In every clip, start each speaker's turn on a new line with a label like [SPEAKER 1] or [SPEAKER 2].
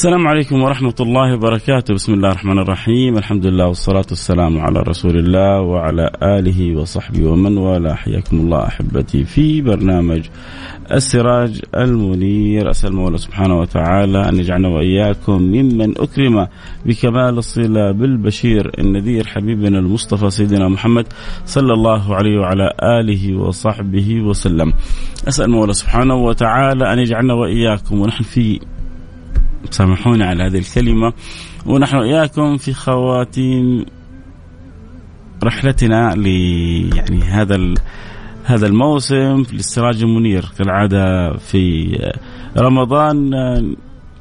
[SPEAKER 1] السلام عليكم ورحمة الله وبركاته. بسم الله الرحمن الرحيم. الحمد لله والصلاة والسلام على رسول الله وعلى آله وصحبه ومن والاه. حياكم الله أحبتي في برنامج السراج المنير. أسأل المولى سبحانه وتعالى أن يجعلنا وإياكم ممن أكرم بكمال الصلة بالبشير النذير حبيبنا المصطفى سيدنا محمد صلى الله عليه وعلى آله وصحبه وسلم. أسأل المولى سبحانه وتعالى أن يجعلنا وإياكم. ونحن في سامحوني على هذه الكلمة. ونحن إياكم في خواتيم رحلتنا ل يعني هذا هذا الموسم للسراج المنير كالعادة في رمضان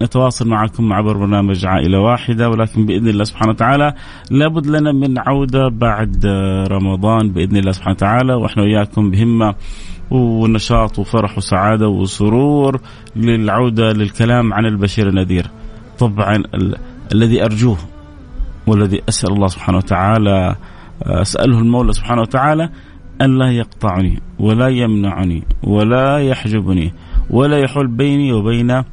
[SPEAKER 1] نتواصل معكم عبر برنامج عائلة واحدة ولكن بإذن الله سبحانه وتعالى لابد لنا من عودة بعد رمضان بإذن الله سبحانه وتعالى وإحنا وإياكم بهمة ونشاط وفرح وسعادة وسرور للعودة للكلام عن البشير النذير. طبعا ال- الذي أرجوه والذي أسأل الله سبحانه وتعالى أسأله المولى سبحانه وتعالى أن لا يقطعني ولا يمنعني ولا يحجبني ولا يحول بيني وبين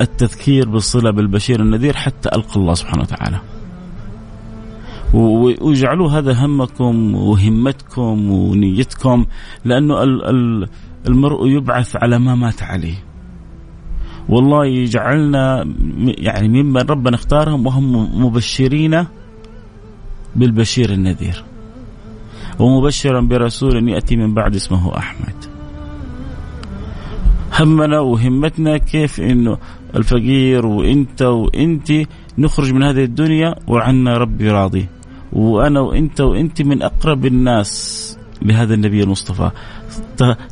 [SPEAKER 1] التذكير بالصلة بالبشير النذير حتى ألقى الله سبحانه وتعالى. واجعلوا هذا همكم وهمتكم ونيتكم لأنه المرء يبعث على ما مات عليه. والله يجعلنا يعني ممن ربنا اختارهم وهم مبشرين بالبشير النذير. ومبشرا برسول يأتي من بعد اسمه أحمد. همنا وهمتنا كيف إنه الفقير وإنت وإنت نخرج من هذه الدنيا وعنا ربي راضي. وأنا وإنت وإنت من أقرب الناس لهذا النبي المصطفى.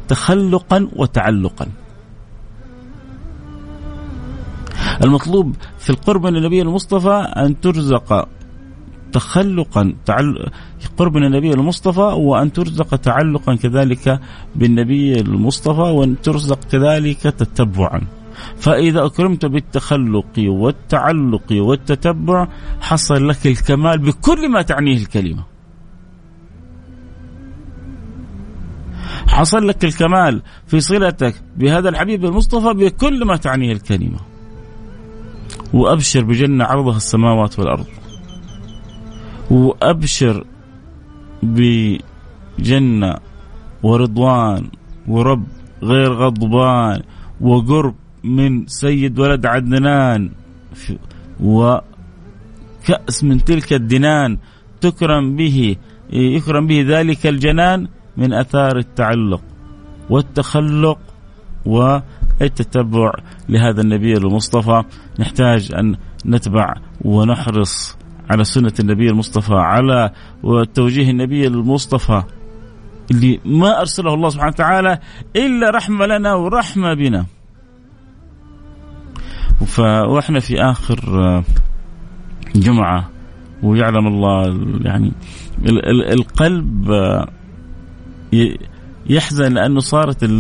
[SPEAKER 1] تخلقا وتعلقا. المطلوب في القرب من النبي المصطفى أن ترزق تخلقا تعل... قرب من النبي المصطفى وأن ترزق تعلقا كذلك بالنبي المصطفى وأن ترزق كذلك تتبعا. فإذا أكرمت بالتخلق والتعلق والتتبع حصل لك الكمال بكل ما تعنيه الكلمة. حصل لك الكمال في صلتك بهذا الحبيب المصطفى بكل ما تعنيه الكلمة. وأبشر بجنة عرضها السماوات والأرض. وأبشر بجنة ورضوان ورب غير غضبان وقرب من سيد ولد عدنان وكأس من تلك الدنان تكرم به يكرم به ذلك الجنان من آثار التعلق والتخلق والتتبع لهذا النبي المصطفى نحتاج أن نتبع ونحرص على سنة النبي المصطفى على توجيه النبي المصطفى اللي ما أرسله الله سبحانه وتعالى إلا رحمة لنا ورحمة بنا. وإحنا في آخر جمعة ويعلم الله يعني القلب يحزن لأنه صارت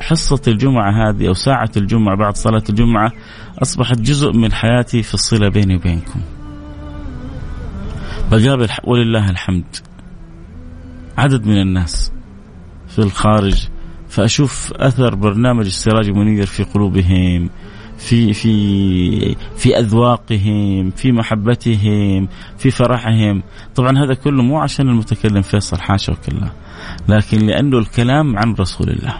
[SPEAKER 1] حصة الجمعة هذه أو ساعة الجمعة بعد صلاة الجمعة أصبحت جزء من حياتي في الصلة بيني وبينكم. بقابل ولله الحمد. عدد من الناس في الخارج فأشوف أثر برنامج السراج المنير في قلوبهم. في في في أذواقهم في محبتهم في فرحهم. طبعا هذا كله مو عشان المتكلم فيصل حاشا وكلا لكن لأنه الكلام عن رسول الله.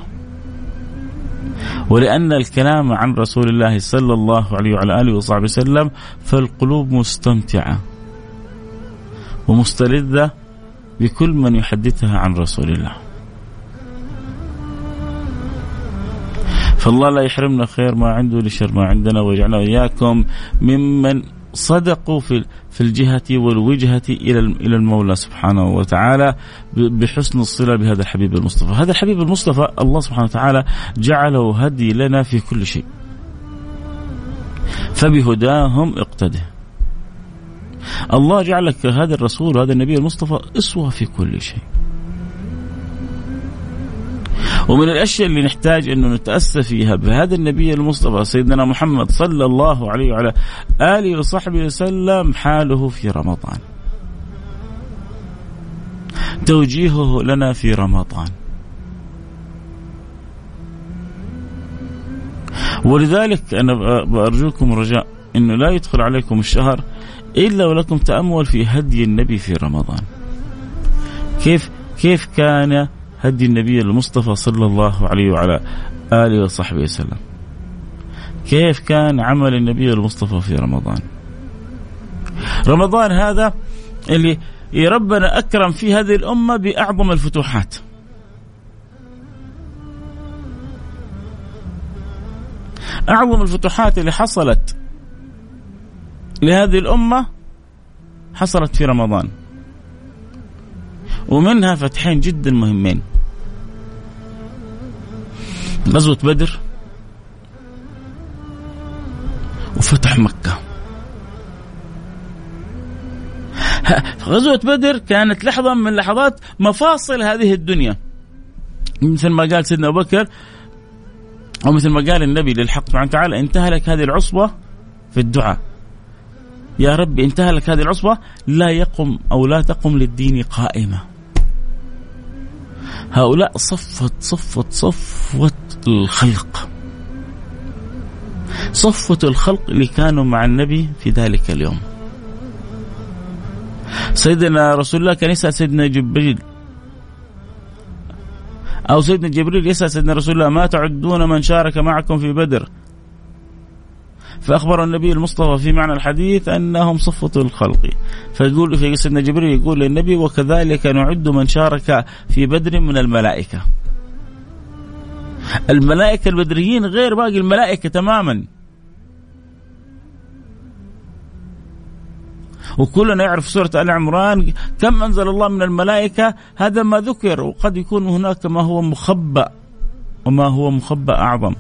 [SPEAKER 1] ولأن الكلام عن رسول الله صلى الله عليه وعلى آله وصحبه وسلم فالقلوب مستمتعة ومستلذة بكل من يحدثها عن رسول الله. فالله لا يحرمنا خير ما عنده لشر ما عندنا ويجعلنا وإياكم ممن صدقوا في في الجهة والوجهة إلى إلى المولى سبحانه وتعالى بحسن الصلة بهذا الحبيب المصطفى، هذا الحبيب المصطفى الله سبحانه وتعالى جعله هدي لنا في كل شيء. فبهداهم اقتده. الله جعلك هذا الرسول وهذا النبي المصطفى أسوة في كل شيء. ومن الأشياء اللي نحتاج انه نتأسى فيها بهذا النبي المصطفى سيدنا محمد صلى الله عليه وعلى آله وصحبه وسلم حاله في رمضان. توجيهه لنا في رمضان. ولذلك أنا بأرجوكم رجاء إنه لا يدخل عليكم الشهر إلا ولكم تأمل في هدي النبي في رمضان. كيف كيف كان هدي النبي المصطفى صلى الله عليه وعلى آله وصحبه وسلم. كيف كان عمل النبي المصطفى في رمضان؟ رمضان هذا اللي ربنا أكرم في هذه الأمة بأعظم الفتوحات. أعظم الفتوحات اللي حصلت لهذه الأمة حصلت في رمضان. ومنها فتحين جدا مهمين. غزوة بدر وفتح مكة. غزوة بدر كانت لحظة من لحظات مفاصل هذه الدنيا. مثل ما قال سيدنا أبو بكر أو مثل ما قال النبي للحق سبحانه وتعالى انتهى لك هذه العصبة في الدعاء. يا رب انتهى لك هذه العصبة لا يقم أو لا تقم للدين قائمة. هؤلاء صفت صفت صفوت الخلق. صفوة الخلق اللي كانوا مع النبي في ذلك اليوم. سيدنا رسول الله كان يسأل سيدنا جبريل. أو سيدنا جبريل يسأل سيدنا رسول الله ما تعدون من شارك معكم في بدر؟ فأخبر النبي المصطفى في معنى الحديث أنهم صفة الخلق. فيقول في سيدنا جبريل يقول للنبي وكذلك نعد من شارك في بدر من الملائكة. الملائكة البدريين غير باقي الملائكة تماما. وكلنا يعرف سورة آل عمران كم أنزل الله من الملائكة؟ هذا ما ذكر وقد يكون هناك ما هو مخبأ وما هو مخبأ أعظم.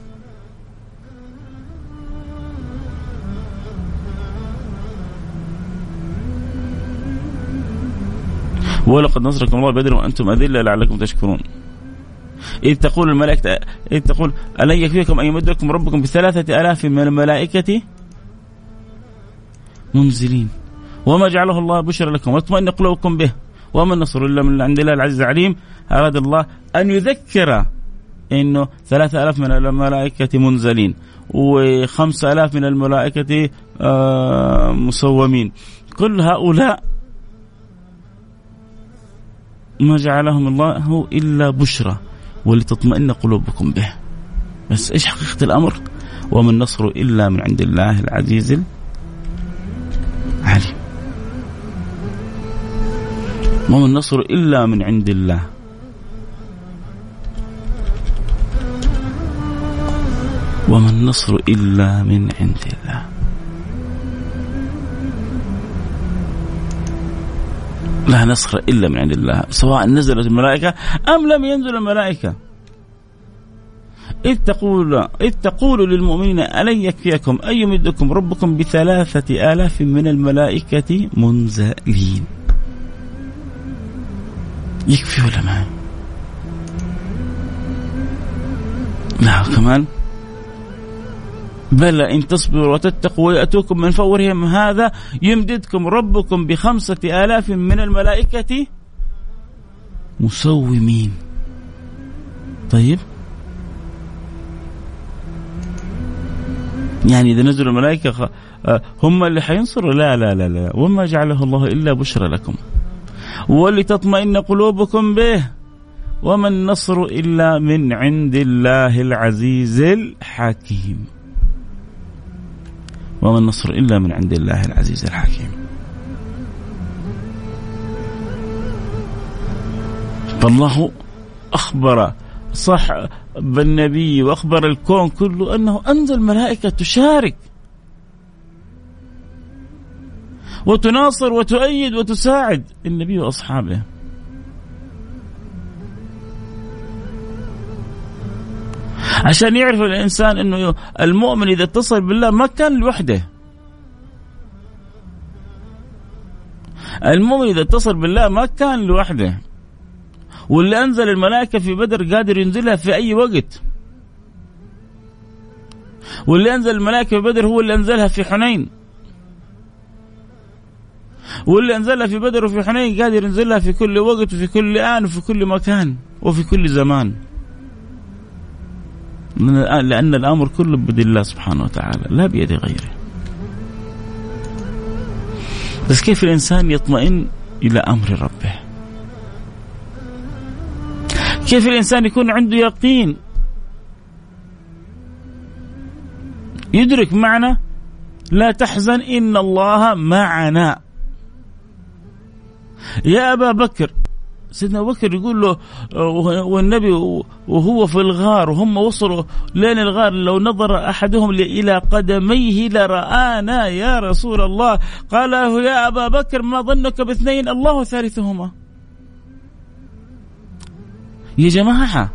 [SPEAKER 1] ولقد نصركم الله بدر وأنتم أذلة لعلكم تشكرون. إذ تقول الملائكة إذ تقول ألن يكفيكم أن يمدكم ربكم بثلاثة آلاف من الملائكة منزلين. وما جعله الله بشرا لكم واطمئن قلوبكم به. وما النصر إلا من عند الله العزيز العليم. أراد الله أن يذكر إنه ثلاثة آلاف من الملائكة منزلين وخمسة آلاف من الملائكة آه، مسومين. كل هؤلاء ما جعلهم الله إلا بشرى ولتطمئن قلوبكم به. بس إيش حقيقة الأمر؟ وما النصر إلا من عند الله العزيز العليم. وما النصر إلا من عند الله. وما النصر إلا من عند الله. لا نصر إلا من عند الله سواء نزلت الملائكة أم لم ينزل الملائكة. إذ تقول إذ تقول للمؤمنين ألن يكفيكم أن يمدكم ربكم بثلاثة آلاف من الملائكة منزلين؟ يكفي ولا ما؟ نعم كمان بلى إن تصبروا وتتقوا ويأتوكم من فورهم. هذا يمددكم ربكم بخمسة آلاف من الملائكة مسومين. طيب. يعني إذا نزلوا الملائكة آه، هم اللي حينصروا؟ لا لا لا لا. وما جعله الله إلا بشرى لكم. ولتطمئن قلوبكم به. وما النصر إلا من عند الله العزيز الحكيم. وما النصر إلا من عند الله العزيز الحكيم. فالله أخبر صح بالنبي وأخبر الكون كله أنه أنزل ملائكة تشارك. وتناصر وتؤيد وتساعد النبي وأصحابه. عشان يعرف الإنسان إنه المؤمن إذا اتصل بالله ما كان لوحده. المؤمن إذا اتصل بالله ما كان لوحده. واللي أنزل الملائكة في بدر قادر ينزلها في أي وقت. واللي أنزل الملائكة في بدر هو اللي أنزلها في حنين. واللي أنزلها في بدر وفي حنين قادر ينزلها في كل وقت وفي كل آن وفي كل مكان وفي كل زمان. لأن الأمر كله بيد الله سبحانه وتعالى لا بيد غيره. بس كيف الإنسان يطمئن إلى أمر ربه؟ كيف الإنسان يكون عنده يقين؟ يدرك معنى لا تحزن إن الله معنا. يا أبا بكر سيدنا أبو بكر يقول له والنبي وهو في الغار وهم وصلوا لين الغار لو نظر أحدهم إلى قدميه لرآنا يا رسول الله. قال له يا أبا بكر ما ظنك باثنين؟ الله ثالثهما. يا جماعة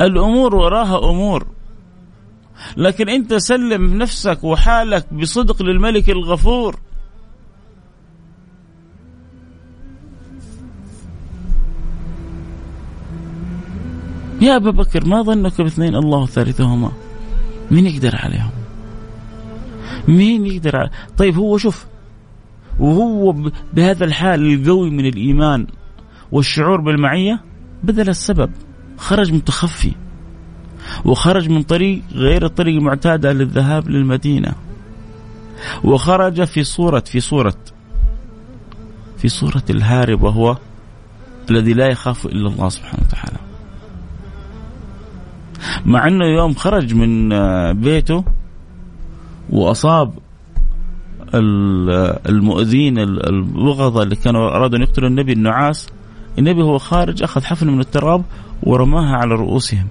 [SPEAKER 1] الأمور وراها أمور. لكن أنت سلم نفسك وحالك بصدق للملك الغفور. يا أبا بكر ما ظنك باثنين الله ثالثهما مين يقدر عليهم؟ مين يقدر على... طيب هو شوف وهو بهذا الحال القوي من الإيمان والشعور بالمعية بذل السبب خرج متخفي وخرج من طريق غير الطريق المعتادة للذهاب للمدينة وخرج في صورة في صورة في صورة الهارب وهو الذي لا يخاف إلا الله سبحانه وتعالى. مع انه يوم خرج من آه، بيته واصاب المؤذين البغضة اللي كانوا أرادوا أن يقتلوا النبي النعاس النبي هو خارج أخذ حفنه من التراب ورماها على رؤوسهم.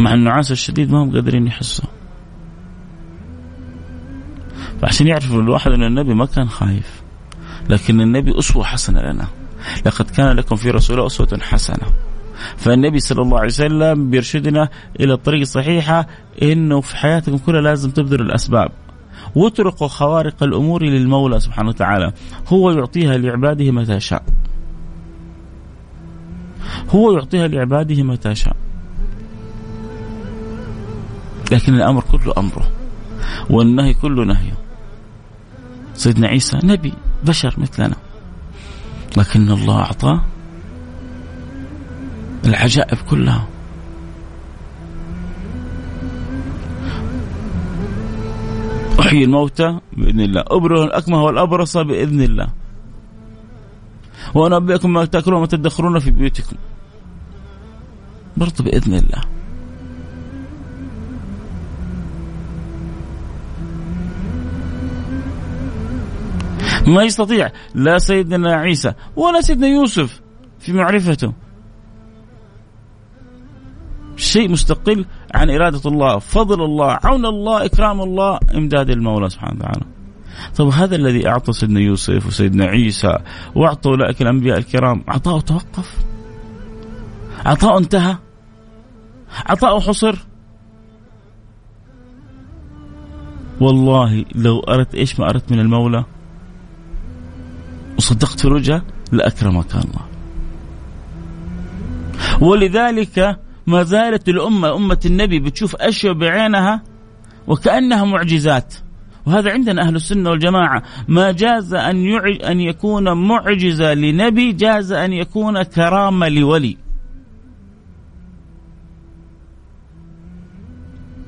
[SPEAKER 1] مع النعاس الشديد ما هم قادرين يحسوا. فعشان يعرف الواحد إن النبي ما كان خايف لكن النبي أسوة حسنة لنا. لقد كان لكم في رسوله أسوة حسنة. فالنبي صلى الله عليه وسلم بيرشدنا إلى الطريق الصحيحة إنه في حياتكم كلها لازم تبذلوا الأسباب. واتركوا خوارق الأمور للمولى سبحانه وتعالى. هو يعطيها لعباده متى شاء هو يعطيها لعباده متى شاء لكن الأمر كله أمره. والنهي كله نهيه. سيدنا عيسى نبي بشر مثلنا. لكن الله أعطاه العجائب كلها. أحيي الموتى بإذن الله. أبره الأكمه والأبرص بإذن الله. وأنبئكم ما تأكلون وما تدخرون في بيوتكم. برضه بإذن الله. ما يستطيع لا سيدنا عيسى ولا سيدنا يوسف في معرفته. شيء مستقل عن إرادة الله فضل الله عون الله إكرام الله إمداد المولى سبحانه وتعالى. طب هذا الذي أعطى سيدنا يوسف وسيدنا عيسى وأعطى أولئك الأنبياء الكرام عطاء توقف؟ عطاء انتهى؟ عطاء حصر؟ والله لو أردت إيش ما أردت من المولى؟ وصدقت في الوجهة لأكرمك الله. ولذلك ما زالت الأمة أمة النبي بتشوف أشياء بعينها وكأنها معجزات. وهذا عندنا أهل السنة والجماعة. ما جاز أن, يعج أن يكون معجزة لنبي جاز أن يكون كرامة لولي.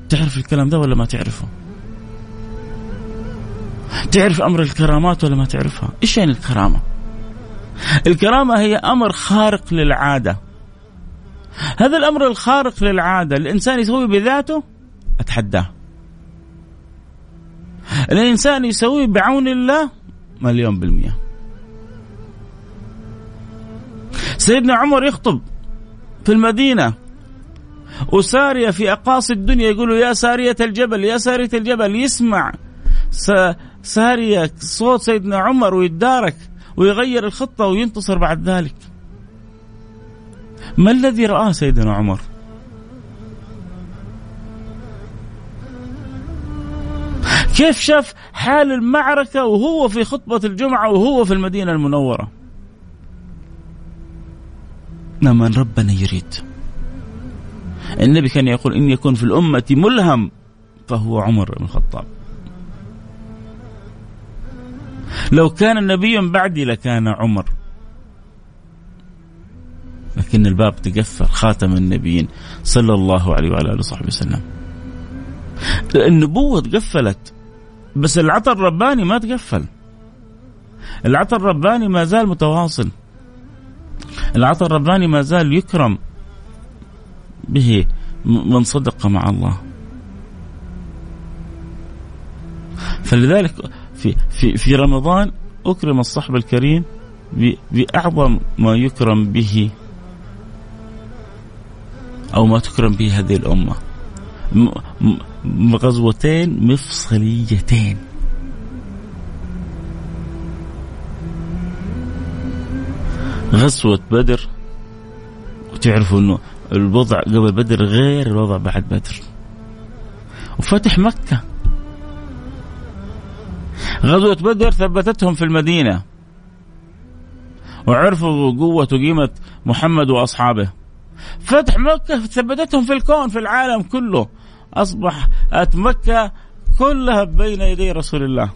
[SPEAKER 1] تعرف الكلام ده ولا ما تعرفه؟ تعرف أمر الكرامات ولا ما تعرفها؟ إيش يعني الكرامة؟ الكرامة هي أمر خارق للعادة. هذا الأمر الخارق للعادة الإنسان يسوي بذاته أتحداه. الإنسان يسويه بعون الله مليون بالمئة. سيدنا عمر يخطب في المدينة وسارية في أقاصي الدنيا يقولوا يا سارية الجبل يا سارية الجبل يسمع سارية صوت سيدنا عمر ويتدارك ويغير الخطة وينتصر بعد ذلك. ما الذي رآه سيدنا عمر؟ كيف شاف حال المعركة وهو في خطبة الجمعة وهو في المدينة المنورة؟ من ربنا يريد. النبي كان يقول إن يكون في الأمة ملهم فهو عمر بن الخطاب. لو كان نبي بعدي لكان عمر. لكن الباب تقفل. خاتم النبيين صلى الله عليه وعلى آله وصحبه وسلم. النبوة تقفلت بس العطاء الرباني ما تقفل. العطاء الرباني ما زال متواصل. العطاء الرباني ما زال يكرم به من صدق مع الله. فلذلك في في في رمضان أكرم الصحب الكريم بأعظم ما يكرم به أو ما تكرم به هذه الأمة. غزوتين مفصليتين. غزوة بدر وتعرفوا إنه الوضع قبل بدر غير الوضع بعد بدر. وفتح مكة. غزوة بدر ثبتتهم في المدينة. وعرفوا قوة وقيمة محمد وأصحابه. فتح مكة ثبتتهم في الكون في العالم كله. أصبحت مكة كلها بين يدي رسول الله.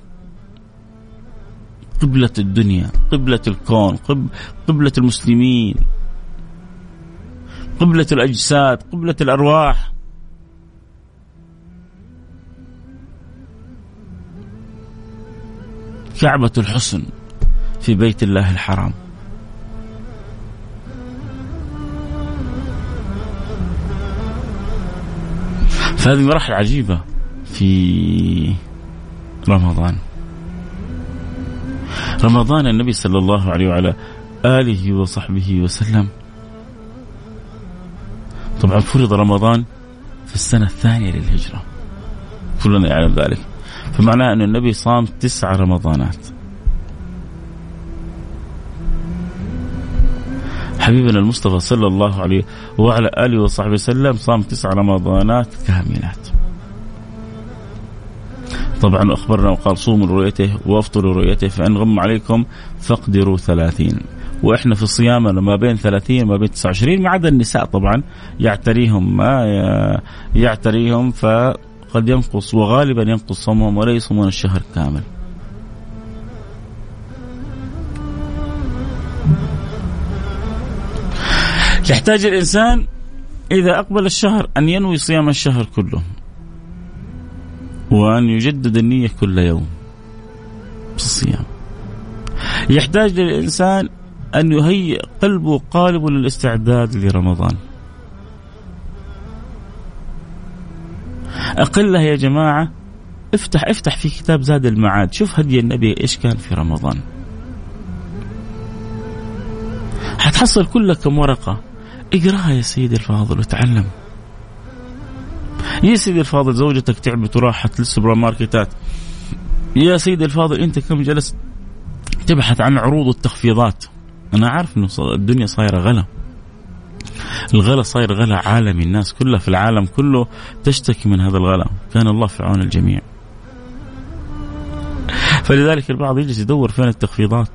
[SPEAKER 1] قبلة الدنيا قبلة الكون قبلة المسلمين. قبلة الأجساد قبلة الأرواح. كعبة الحسن في بيت الله الحرام. فهذه مراحل عجيبة في رمضان. رمضان النبي صلى الله عليه وعلى آله وصحبه وسلم. طبعا فرض رمضان في السنة الثانية للهجرة. كلنا يعلم ذلك. فمعناه أن النبي صام تسع رمضانات. حبيبنا المصطفى صلى الله عليه وعلى آله وصحبه وسلم صام تسع رمضانات كاملات طبعا أخبرنا وقال صوموا لرؤيته وأفطروا لرؤيته فإن غم عليكم فاقدروا ثلاثين وإحنا في صيامنا ما بين 30 وما بين 29 ما عدا النساء طبعا يعتريهم ما يعتريهم فقد ينقص وغالبا ينقص صومهم ولا يصومون الشهر كامل. يحتاج الإنسان إذا أقبل الشهر أن ينوي صيام الشهر كله. وأن يجدد النية كل يوم. في الصيام. يحتاج للإنسان أن يهيئ قلبه وقالبه للاستعداد لرمضان أقلها يا جماعة افتح افتح في كتاب زاد المعاد شوف هدي النبي إيش كان في رمضان حتحصل كلها كم ورقة اقراها يا سيدي الفاضل وتعلم. يا سيدي الفاضل زوجتك تعبت وراحت للسوبر ماركتات. يا سيدي الفاضل انت كم جلست تبحث عن عروض التخفيضات؟ أنا عارف إنه الدنيا صايرة غلا. الغلا صاير غلا عالمي. الناس كلها في العالم كله تشتكي من هذا الغلا. كان الله في عون الجميع. فلذلك البعض يجلس يدور فين التخفيضات؟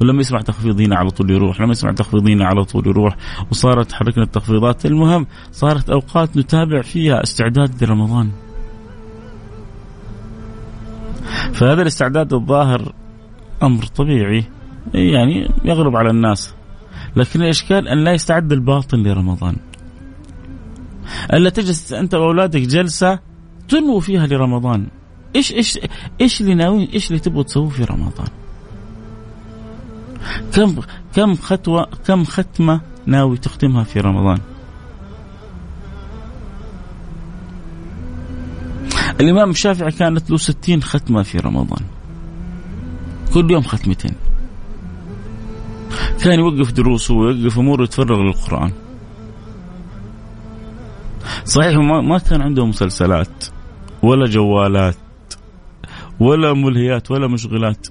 [SPEAKER 1] ولما يسمع تخفيضينا على طول يروح لما يسمع تخفيضينا على طول يروح. وصارت تحركنا التخفيضات. المهم صارت أوقات نتابع فيها استعداد لرمضان. فهذا الاستعداد الظاهر أمر طبيعي يعني يغلب على الناس. لكن الإشكال أن لا يستعد الباطن لرمضان. ألا تجلس أنت وأولادك جلسة تنووا فيها لرمضان. إيش إيش إيش اللي ناويين إيش اللي تبغوا تسووه في رمضان؟ كم كم خطوة كم ختمة ناوي تختمها في رمضان؟ الإمام الشافعي كانت له ستين ختمة في رمضان. كل يوم ختمتين. كان يوقف دروسه ويوقف أموره يتفرغ للقرآن. صحيح ما كان عنده مسلسلات ولا جوالات ولا ملهيات ولا مشغلات.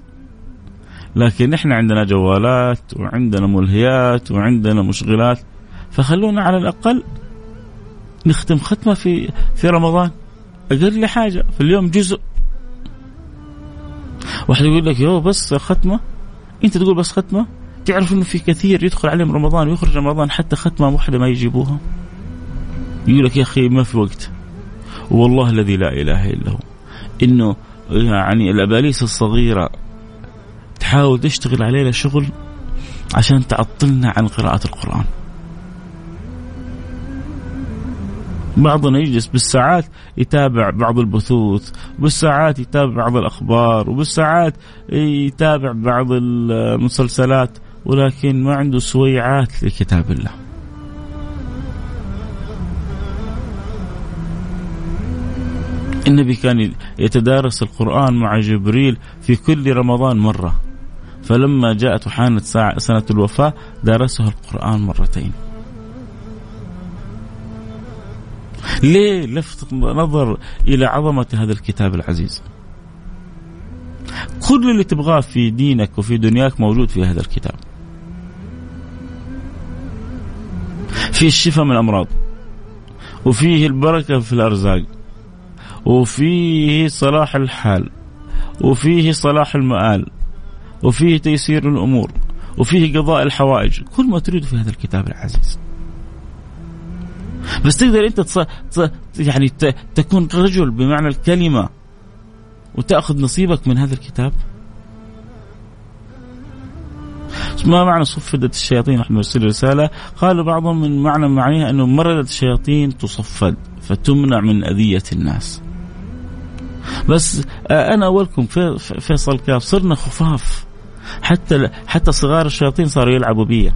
[SPEAKER 1] لكن إحنا عندنا جوالات وعندنا ملهيات وعندنا مشغلات فخلونا على الأقل نختم ختمة في في رمضان. أقل حاجة في اليوم جزء. واحد يقول لك يو بس ختمة؟ أنت تقول بس ختمة؟ تعرف إنه في كثير يدخل عليهم رمضان ويخرج رمضان حتى ختمة واحدة ما يجيبوها. يقول لك يا أخي ما في وقت. والله الذي لا إله إلا هو. إنه يعني الأباليس الصغيرة تحاول تشتغل علينا شغل عشان تعطلنا عن قراءة القرآن. بعضنا يجلس بالساعات يتابع بعض البثوث وبالساعات يتابع بعض الأخبار وبالساعات يتابع بعض المسلسلات ولكن ما عنده سويعات لكتاب الله النبي كان يتدارس القرآن مع جبريل في كل رمضان مرة فلما جاءت وحانت سنة الوفاة دارسها القرآن مرتين. ليه لفت نظر إلى عظمة هذا الكتاب العزيز؟ كل اللي تبغاه في دينك وفي دنياك موجود في هذا الكتاب. فيه الشفاء من الأمراض وفيه البركة في الأرزاق وفيه صلاح الحال وفيه صلاح المآل وفيه تيسير الأمور وفيه قضاء الحوائج. كل ما تريد في هذا الكتاب العزيز. بس تقدر أنت تص... تص... يعني ت... تكون رجل بمعنى الكلمة وتأخذ نصيبك من هذا الكتاب. ما معنى صفدت الشياطين نحن نرسل رسالة؟ قالوا بعضهم من معنى معانيها أنه مردت الشياطين تصفد فتمنع من أذية الناس. بس آه، أنا أولكم فيصل كاف صرنا خفاف. حتى حتى صغار الشياطين صاروا يلعبوا بي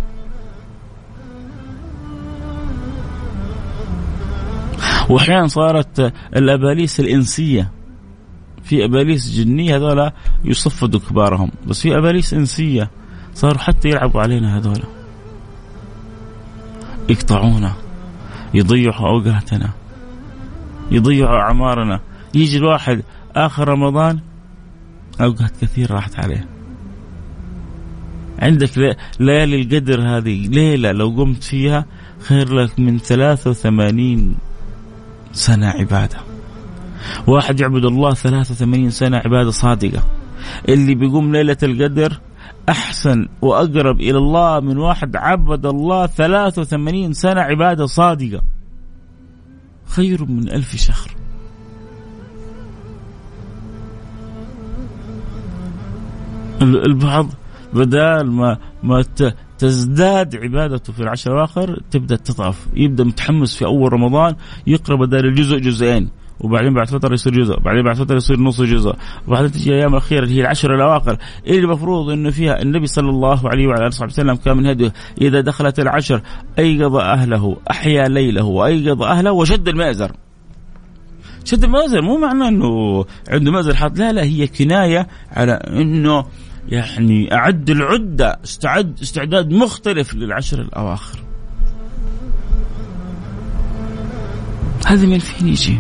[SPEAKER 1] وأحيانا صارت الأباليس الإنسية. في أباليس جنية هذولا يصفدوا كبارهم. بس في أباليس إنسية صاروا حتى يلعبوا علينا هذولا. يقطعونا. يضيعوا أوقاتنا. يضيعوا أعمارنا. يجي الواحد آخر رمضان أوقات كثير راحت عليه. عندك ليالي القدر هذه ليلة لو قمت فيها خير لك من 83 سنة عبادة. واحد يعبد الله 83 سنة عبادة صادقة. اللي بيقوم ليلة القدر أحسن وأقرب إلى الله من واحد عبد الله 83 سنة عبادة صادقة. خير من ألف شهر. البعض بدال ما ما تزداد عبادته في العشر الأواخر تبدأ تضعف. يبدأ متحمس في أول رمضان يقرا بدل الجزء جزئين وبعدين بعد فترة يصير جزء بعدين بعد فترة يصير نص جزء وبعدين تجي الأيام الأخيرة اللي هي العشر الأواخر. اللي المفروض إنه فيها؟ النبي صلى الله عليه وعلى آله وصحبه وسلم كان من هديه إذا دخلت العشر أيقظ أهله أحيا ليله وأيقظ أهله وشد المئزر شد المئزر مو معناه إنه عنده مئزر حاط لا لا هي كناية على إنه يعني أعد العدة استعد استعداد مختلف للعشر الأواخر. هذا من فين يجي؟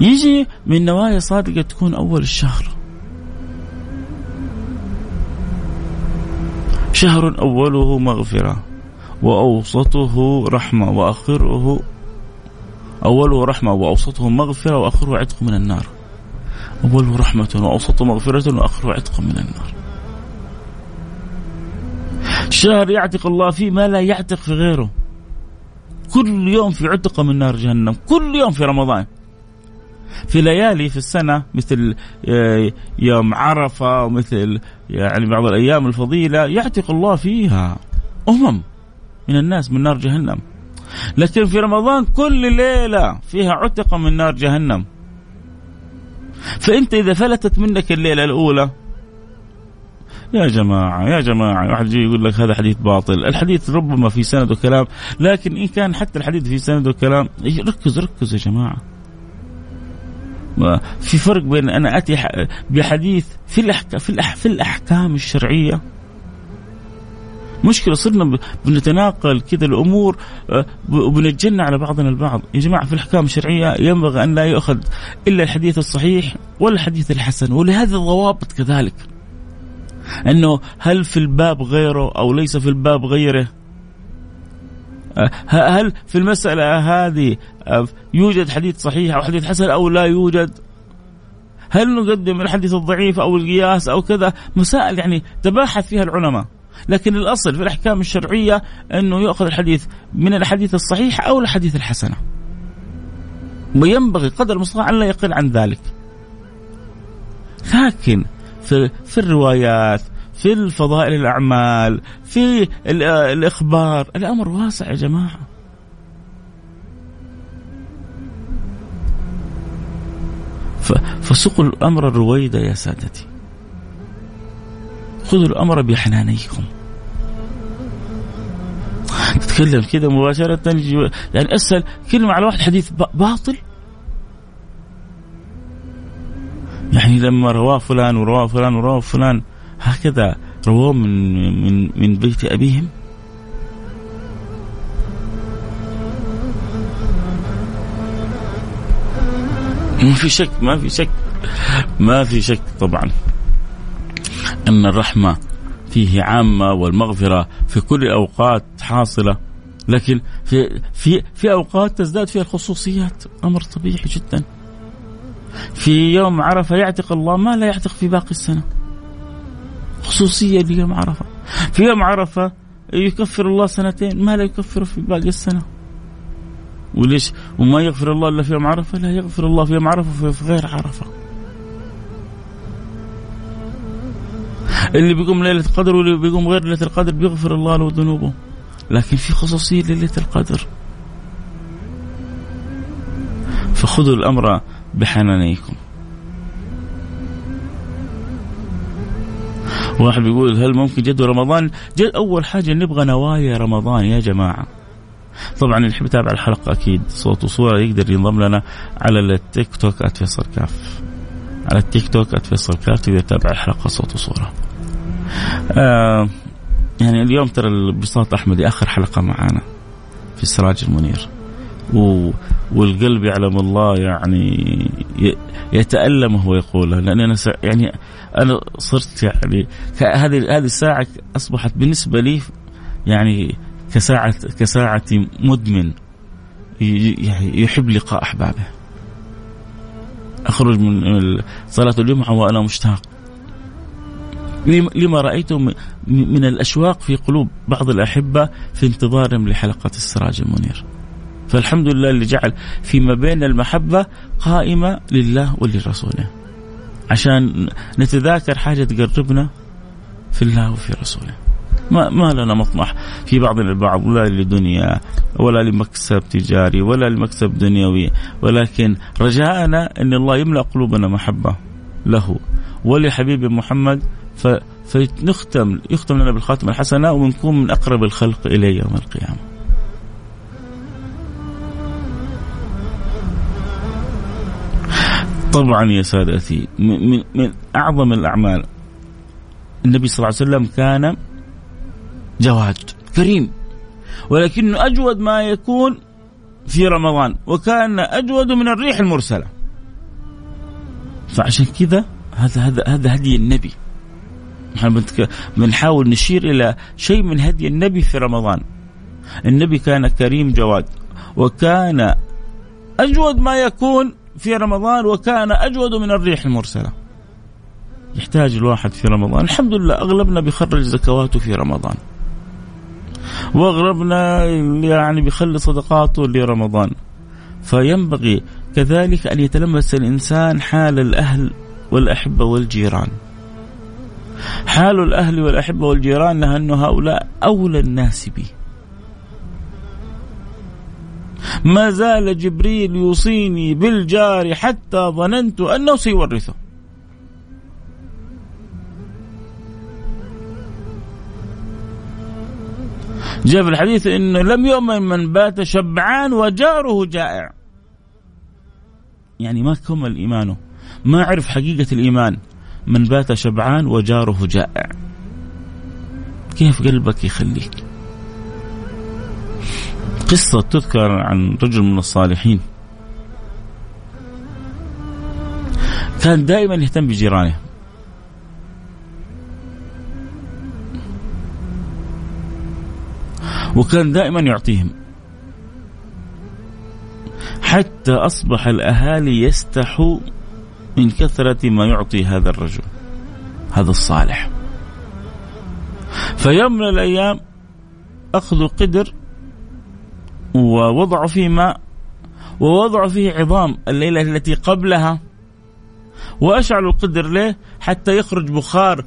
[SPEAKER 1] يجي من نوايا صادقة تكون أول الشهر. شهر أوله مغفرة وأوسطه رحمة وآخره أوله رحمة وأوسطه مغفرة وآخره عتق من النار. أوله رحمة وأوسطه مغفرة وآخره عتق من النار. شهر يعتق الله فيه ما لا يعتق في غيره. كل يوم في عتق من نار جهنم. كل يوم في رمضان. في ليالي في السنة مثل آه، يوم عرفة ومثل يعني بعض الأيام الفضيلة يعتق الله فيها أمم من الناس من نار جهنم. لكن في رمضان كل ليلة فيها عتق من نار جهنم. فأنت إذا فلتت منك الليلة الأولى يا جماعة يا جماعة واحد يجي يقول لك هذا حديث باطل. الحديث ربما في سنده كلام لكن إن كان حتى الحديث في سنده كلام ركز ركز يا جماعة. في فرق بين أنا أتي بحديث في الأحكام في الأحكام الشرعية مشكلة صرنا بنتناقل كذا الأمور آه، وبنتجنى على بعضنا البعض. يا جماعة في الأحكام الشرعية ينبغي أن لا يؤخذ إلا الحديث الصحيح ولا الحديث الحسن ولهذه الضوابط كذلك. أنه هل في الباب غيره أو ليس في الباب غيره؟ آه، هل في المسألة هذه آه، يوجد حديث صحيح أو حديث حسن أو لا يوجد؟ هل نقدم الحديث الضعيف أو القياس أو كذا؟ مسائل يعني تباحث فيها العلماء. لكن الأصل في الأحكام الشرعية أنه يؤخذ الحديث من الحديث الصحيح أو الحديث الحسنة. وينبغي قدر المستطاع أن لا يقل عن ذلك. لكن في, في الروايات في الفضائل الأعمال في الإخبار الأمر واسع يا جماعة. فسقوا الأمر الرويدة يا سادتي. خذوا الأمر بحنانيكم. تتكلم كذا مباشرة يعني أسأل كلمة على واحد حديث باطل. يعني لما رواه فلان ورواه فلان ورواه فلان هكذا رواه من من من بيت أبيهم. ما في شك ما في شك ما في شك طبعا. إن الرحمة فيه عامة والمغفرة في كل الأوقات حاصلة. لكن في في في أوقات تزداد فيها الخصوصيات أمر طبيعي جدا. في يوم عرفة يعتق الله ما لا يعتق في باقي السنة. خصوصية ليوم عرفة. في يوم عرفة يكفر الله سنتين ما لا يكفر في باقي السنة. وليش؟ وما يغفر الله إلا في يوم عرفة؟ لا يغفر الله في يوم عرفة في غير عرفة. اللي بيقوم ليلة القدر واللي بيقوم غير ليلة القدر بيغفر الله له ذنوبه. لكن في خصوصية ليلة القدر. فخذوا الأمر بحنانيكم. واحد بيقول هل ممكن جدول رمضان؟ جد أول حاجة نبغى نوايا رمضان يا جماعة. طبعا اللي يحب يتابع الحلقة أكيد صوت وصورة يقدر ينضم لنا على التيك توك @فيصل كاف. على التيك توك @فيصل كاف تقدر تتابع الحلقة صوت وصورة. آه يعني اليوم ترى البساط أحمدي آخر حلقة معانا في السراج المنير. و... والقلب يعلم الله يعني يتألم وهو يقولها لأن أنا. يعني أنا صرت يعني هذه هذه الساعة أصبحت بالنسبة لي يعني كساعة كساعة مدمن يحب لقاء أحبابه. أخرج من صلاة الجمعة وأنا مشتاق. لما رأيته من الأشواق في قلوب بعض الأحبة في انتظارهم لحلقة السراج المنير. فالحمد لله اللي جعل فيما بين المحبة قائمة لله ولرسوله. عشان نتذاكر حاجة تقربنا في الله وفي رسوله. ما, ما لنا مطمح في بعضنا البعض لا لدنيا ولا لمكسب تجاري ولا لمكسب دنيوي. ولكن رجاءنا إن الله يملأ قلوبنا محبة له ولحبيب محمد ف فنختم يختم لنا بالخاتمه الحسنة ونكون من أقرب الخلق إليه يوم القيامة. طبعا يا سادتي من, من أعظم الأعمال. النبي صلى الله عليه وسلم كان جواد كريم. ولكنه أجود ما يكون في رمضان وكان أجود من الريح المرسلة. فعشان كذا هذا هذا هذا هدي النبي. إحنا بنحاول نشير إلى شيء من هدي النبي في رمضان. النبي كان كريم جواد وكان أجود ما يكون في رمضان وكان أجود من الريح المرسلة. يحتاج الواحد في رمضان. الحمد لله أغلبنا بيخرج زكواته في رمضان. وأغلبنا يعني بيخلي صدقاته لرمضان. فينبغي كذلك أن يتلمس الإنسان حال الأهل والأحبة والجيران. حال الأهل والأحبة والجيران أن هؤلاء أولى الناس به ما زال جبريل يوصيني بالجار حتى ظننت أنه سيورثه. جاء في الحديث انه لم يؤمن من بات شبعان وجاره جائع. يعني ما كمل ايمانه ما عرف حقيقة الإيمان. من بات شبعان وجاره جائع. كيف قلبك يخليك؟ قصة تذكر عن رجل من الصالحين. كان دائما يهتم بجيرانه. وكان دائما يعطيهم. حتى أصبح الأهالي يستحوا من كثرة ما يعطي هذا الرجل هذا الصالح. فيوم من الأيام أخذوا قدر ووضعوا فيه ماء ووضعوا فيه عظام الليلة التي قبلها وأشعلوا القدر ليه؟ حتى يخرج بخار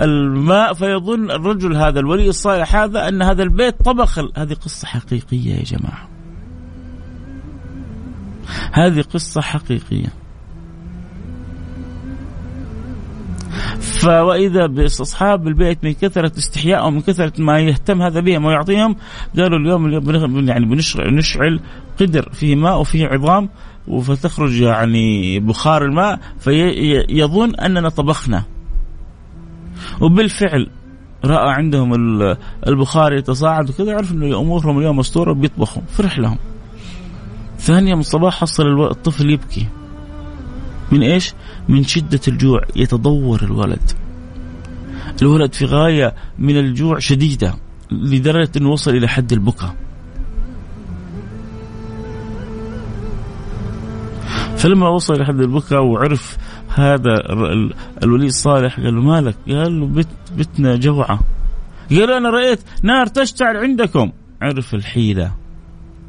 [SPEAKER 1] الماء فيظن الرجل هذا الولي الصالح هذا أن هذا البيت طبخ هذه قصة حقيقية يا جماعة. هذه قصة حقيقية. فوإذا بأصحاب البيت من كثرة استحيائهم من كثرة ما يهتم هذا بهم ويعطيهم قالوا اليوم يعني بنشعل نشعل قدر فيه ماء وفيه عظام فتخرج يعني بخار الماء فيظن أننا طبخنا. وبالفعل رأى عندهم البخار يتصاعد وكذا يعرف إنه أمورهم اليوم مستورة بيطبخوا فرح لهم. ثاني يوم الصباح حصل الطفل يبكي. من إيش؟ من شدة الجوع يتضور الولد. الولد في غاية من الجوع شديدة لدرجة انه وصل إلى حد البكاء. فلما وصل إلى حد البكاء وعرف هذا الولي الصالح قال له مالك؟ قال له بت بتنا جوعة. قال أنا رأيت نار تشتعل عندكم. عرف الحيلة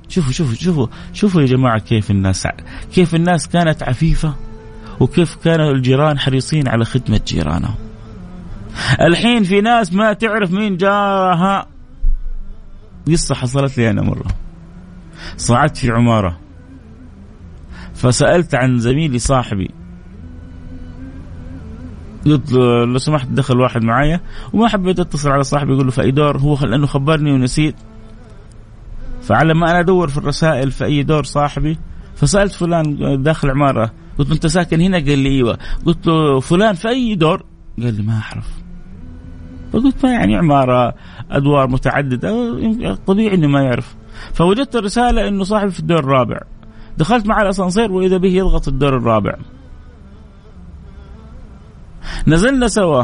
[SPEAKER 1] شوفوا شوفوا شوفوا شوفوا يا جماعة كيف الناس كيف الناس كانت عفيفة وكيف كانوا الجيران حريصين على خدمة جيرانهم الحين في ناس ما تعرف مين جارها قصة حصلت لي أنا مرة. صعدت في عمارة. فسألت عن زميلي صاحبي. قلت له لو سمحت دخل واحد معايا. وما حبيت أتصل على صاحبي أقول له في اي دور هو لأنه خبرني ونسيت. فعلى ما أنا أدور في الرسائل في أي دور صاحبي فسألت فلان داخل عمارة. قلت له أنت ساكن هنا؟ قال لي إيوه. قلت له فلان في أي دور؟ قال لي ما أعرف. فقلت ما يعني عمارة أدوار متعددة طبيعي إنه ما يعرف. فوجدت الرسالة إنه صاحبي في الدور الرابع. دخلت مع الأسانسير وإذا به يضغط الدور الرابع. نزلنا سوا.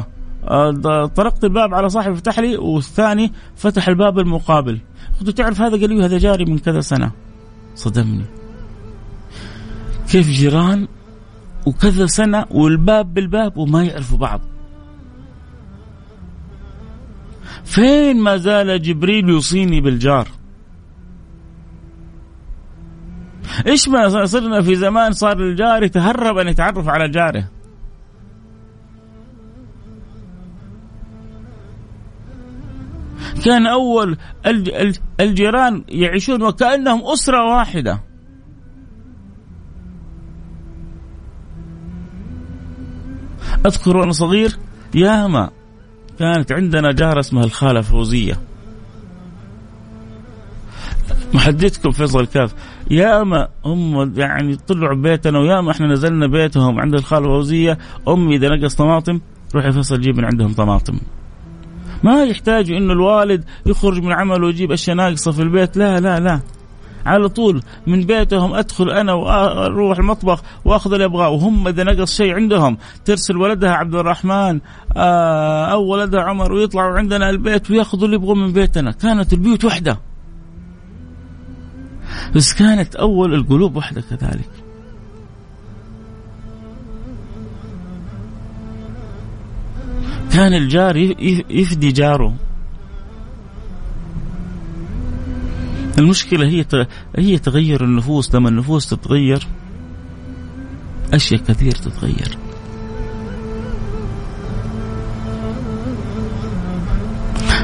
[SPEAKER 1] طرقت الباب على صاحبي فتح لي والثاني فتح الباب المقابل. قلت تعرف هذا؟ قال لي هذا جاري من كذا سنة. صدمني. كيف جيران وكذا سنة والباب بالباب وما يعرفوا بعض. فين ما زال جبريل يوصيني بالجار؟ إيش ما صرنا في زمان صار الجار يتهرب أن يتعرف على جاره. كان أول الجيران يعيشون وكأنهم أسرة واحدة. أذكر وأنا صغير ياما كانت عندنا جارة اسمها الخالة فوزية. محدثكم فيصل كاف ياما هم يعني طلعوا بيتنا وياما إحنا نزلنا بيتهم عند الخالة فوزية. أمي إذا نقص طماطم روح يا فيصل جيب من عندهم طماطم. ما يحتاج إنه الوالد يخرج من عمله ويجيب أشياء ناقصة في البيت. لا لا لا. على طول من بيتهم أدخل أنا وأروح المطبخ وأخذ اللي أبغاه. وهم إذا نقص شيء عندهم ترسل ولدها عبد الرحمن آه، أو ولدها عمر ويطلعوا عندنا البيت ويأخذوا اللي يبغوه من بيتنا. كانت البيوت وحدة. بس كانت أول القلوب وحدة كذلك. كان الجار يفدي جاره. المشكلة هي هي تغير النفوس. لما النفوس تتغير أشياء كثير تتغير.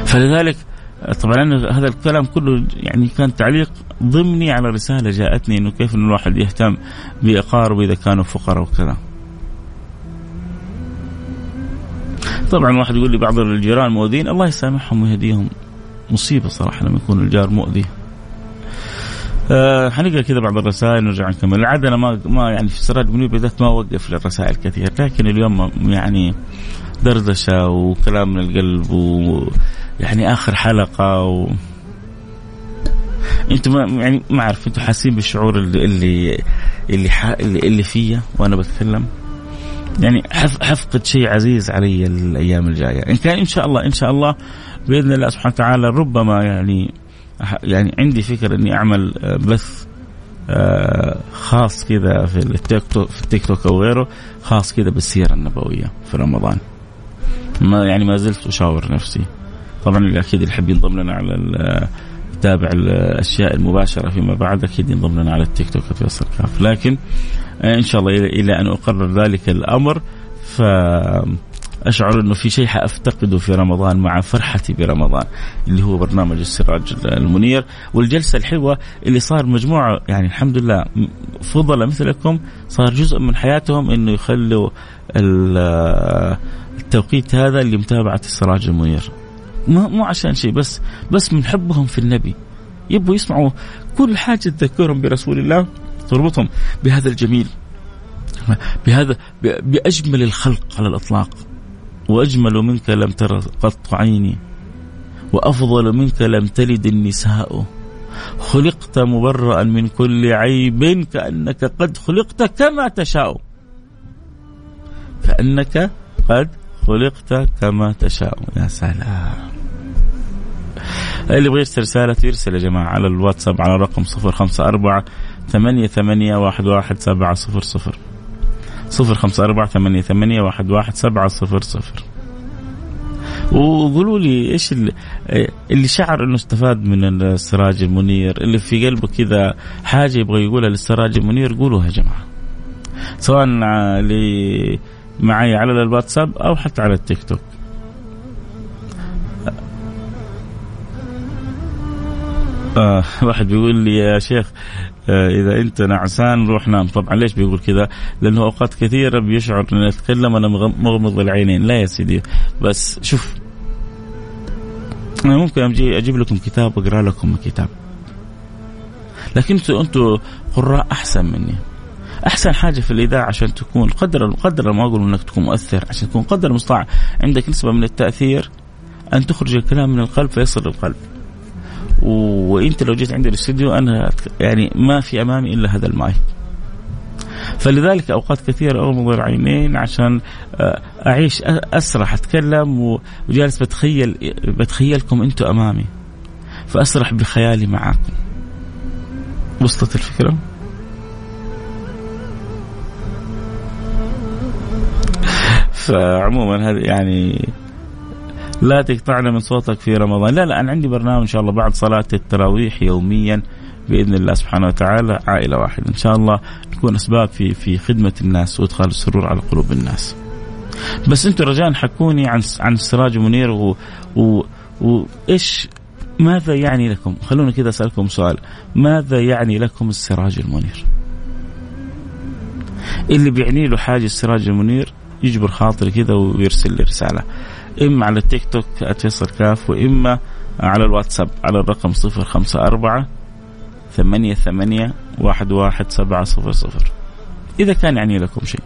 [SPEAKER 1] فلذلك طبعا هذا الكلام كله يعني كان تعليق ضمني على رسالة جاءتني إنه كيف ان الواحد يهتم بإقاربه إذا كانوا فقراء وكذا. طبعا واحد يقول لي بعض الجيران مؤذين الله يسامحهم ويهديهم. مصيبة صراحة لما يكون الجار مؤذي. أه حنقرأ كذا بعض الرسائل ونرجع نكمل. العادة أنا ما ما يعني في سراج منير بالذات ما أوقف للرسائل كثير لكن اليوم يعني دردشة وكلام من القلب ويعني آخر حلقة و أنتم يعني ما أعرف أنتم حاسين بالشعور اللي اللي اللي, اللي, اللي فيا وأنا بتكلم؟ يعني حفقد شيء عزيز علي الأيام الجاية. إن كان إن شاء الله إن شاء الله بإذن الله سبحانه وتعالى ربما يعني يعني عندي فكر إني أعمل آه، بث آه، خاص كذا في التيك توك في التيك توك أو غيره خاص كذا بالسيرة النبوية في رمضان. ما يعني ما زلت أشاور نفسي. طبعا أكيد اللي يحب ينضم لنا على يتابع الأشياء المباشرة فيما بعد أكيد ينضم لنا على التيك توك فيصل كاف لكن آه، إن شاء الله إلى أن أقرر ذلك الأمر ف أشعر إنه في شيء حأفتقده في رمضان مع فرحتي برمضان اللي هو برنامج السراج المنير. والجلسة الحلوة اللي صار مجموعة يعني الحمد لله فضل مثلكم صار جزء من حياتهم إنه يخلوا التوقيت هذا لمتابعة السراج المنير. مو عشان شيء بس بس من حبهم في النبي. يبغوا يسمعوا كل حاجة تذكرهم برسول الله تربطهم بهذا الجميل بهذا بأجمل الخلق على الإطلاق. وأجمل منك لم تر قط عيني وأفضل منك لم تلد النساء. خلقت مبرأ من كل عيب كأنك قد خلقت كما تشاء. كأنك قد خلقت كما تشاء. يا سلام. اللي يبغى يرسل رسالة يرسل يا جماعة على الواتساب على الرقم صفر خمسة أربعة ثمانية ثمانية واحد واحد سبعة صفر صفر. صفر خمسة أربعة ثمانية ثمانية واحد واحد سبعة صفر صفر. وقولوا لي إيش اللي شعر إنه استفاد من السراج المنير؟ اللي في قلبه كذا حاجة يبغى يقولها للسراج المنير قولوها يا جماعة. سواء اللي معي على الواتساب أو حتى على التيك توك. آه واحد بيقول لي يا شيخ إذا أنت نعسان روح نام. طبعا ليش بيقول كذا؟ لأنه أوقات كثيره بيشعر إنه يتكلم أنا مغمض العينين. لا يا سيدي. بس شوف أنا ممكن أجي أجيب لكم كتاب وأقرأ لكم كتاب. لكن أنتم أنتم قراء أحسن مني. أحسن حاجة في الإذاعة عشان تكون قدر قدر ما أقول إنك تكون مؤثر عشان تكون قدر المستطاع عندك نسبة من التأثير أن تخرج الكلام من القلب فيصل القلب وانت لو جيت عندي الاستوديو أنا يعني ما في أمامي إلا هذا المايك. فلذلك أوقات كثيرة اغمض العينين عشان آه، أعيش أسرح أتكلم وجالس بتخيل بتخيلكم أنتم أمامي. فأسرح بخيالي معاكم. وصلت الفكرة؟ فعموما هذه يعني لا تقطعنا من صوتك في رمضان لا لا أنا عندي برنامج إن شاء الله بعد صلاة التراويح يوميا بإذن الله سبحانه وتعالى عائلة واحدة إن شاء الله نكون أسباب في في خدمة الناس وإدخال السرور على قلوب الناس. بس أنتم رجاء حكوني عن عن السراج منير و, و وايش ماذا يعني لكم؟ خلونا كذا أسألكم سؤال، ماذا يعني لكم السراج المنير؟ اللي بيعني له حاجة السراج المنير يجبر خاطري كذا ويرسل لي رسالة. إما على التيك توك @فيصل كاف وإما على الواتساب على الرقم 054 ثمانية ثمانية واحد واحد سبعة صفر صفر. إذا كان يعني لكم شيء.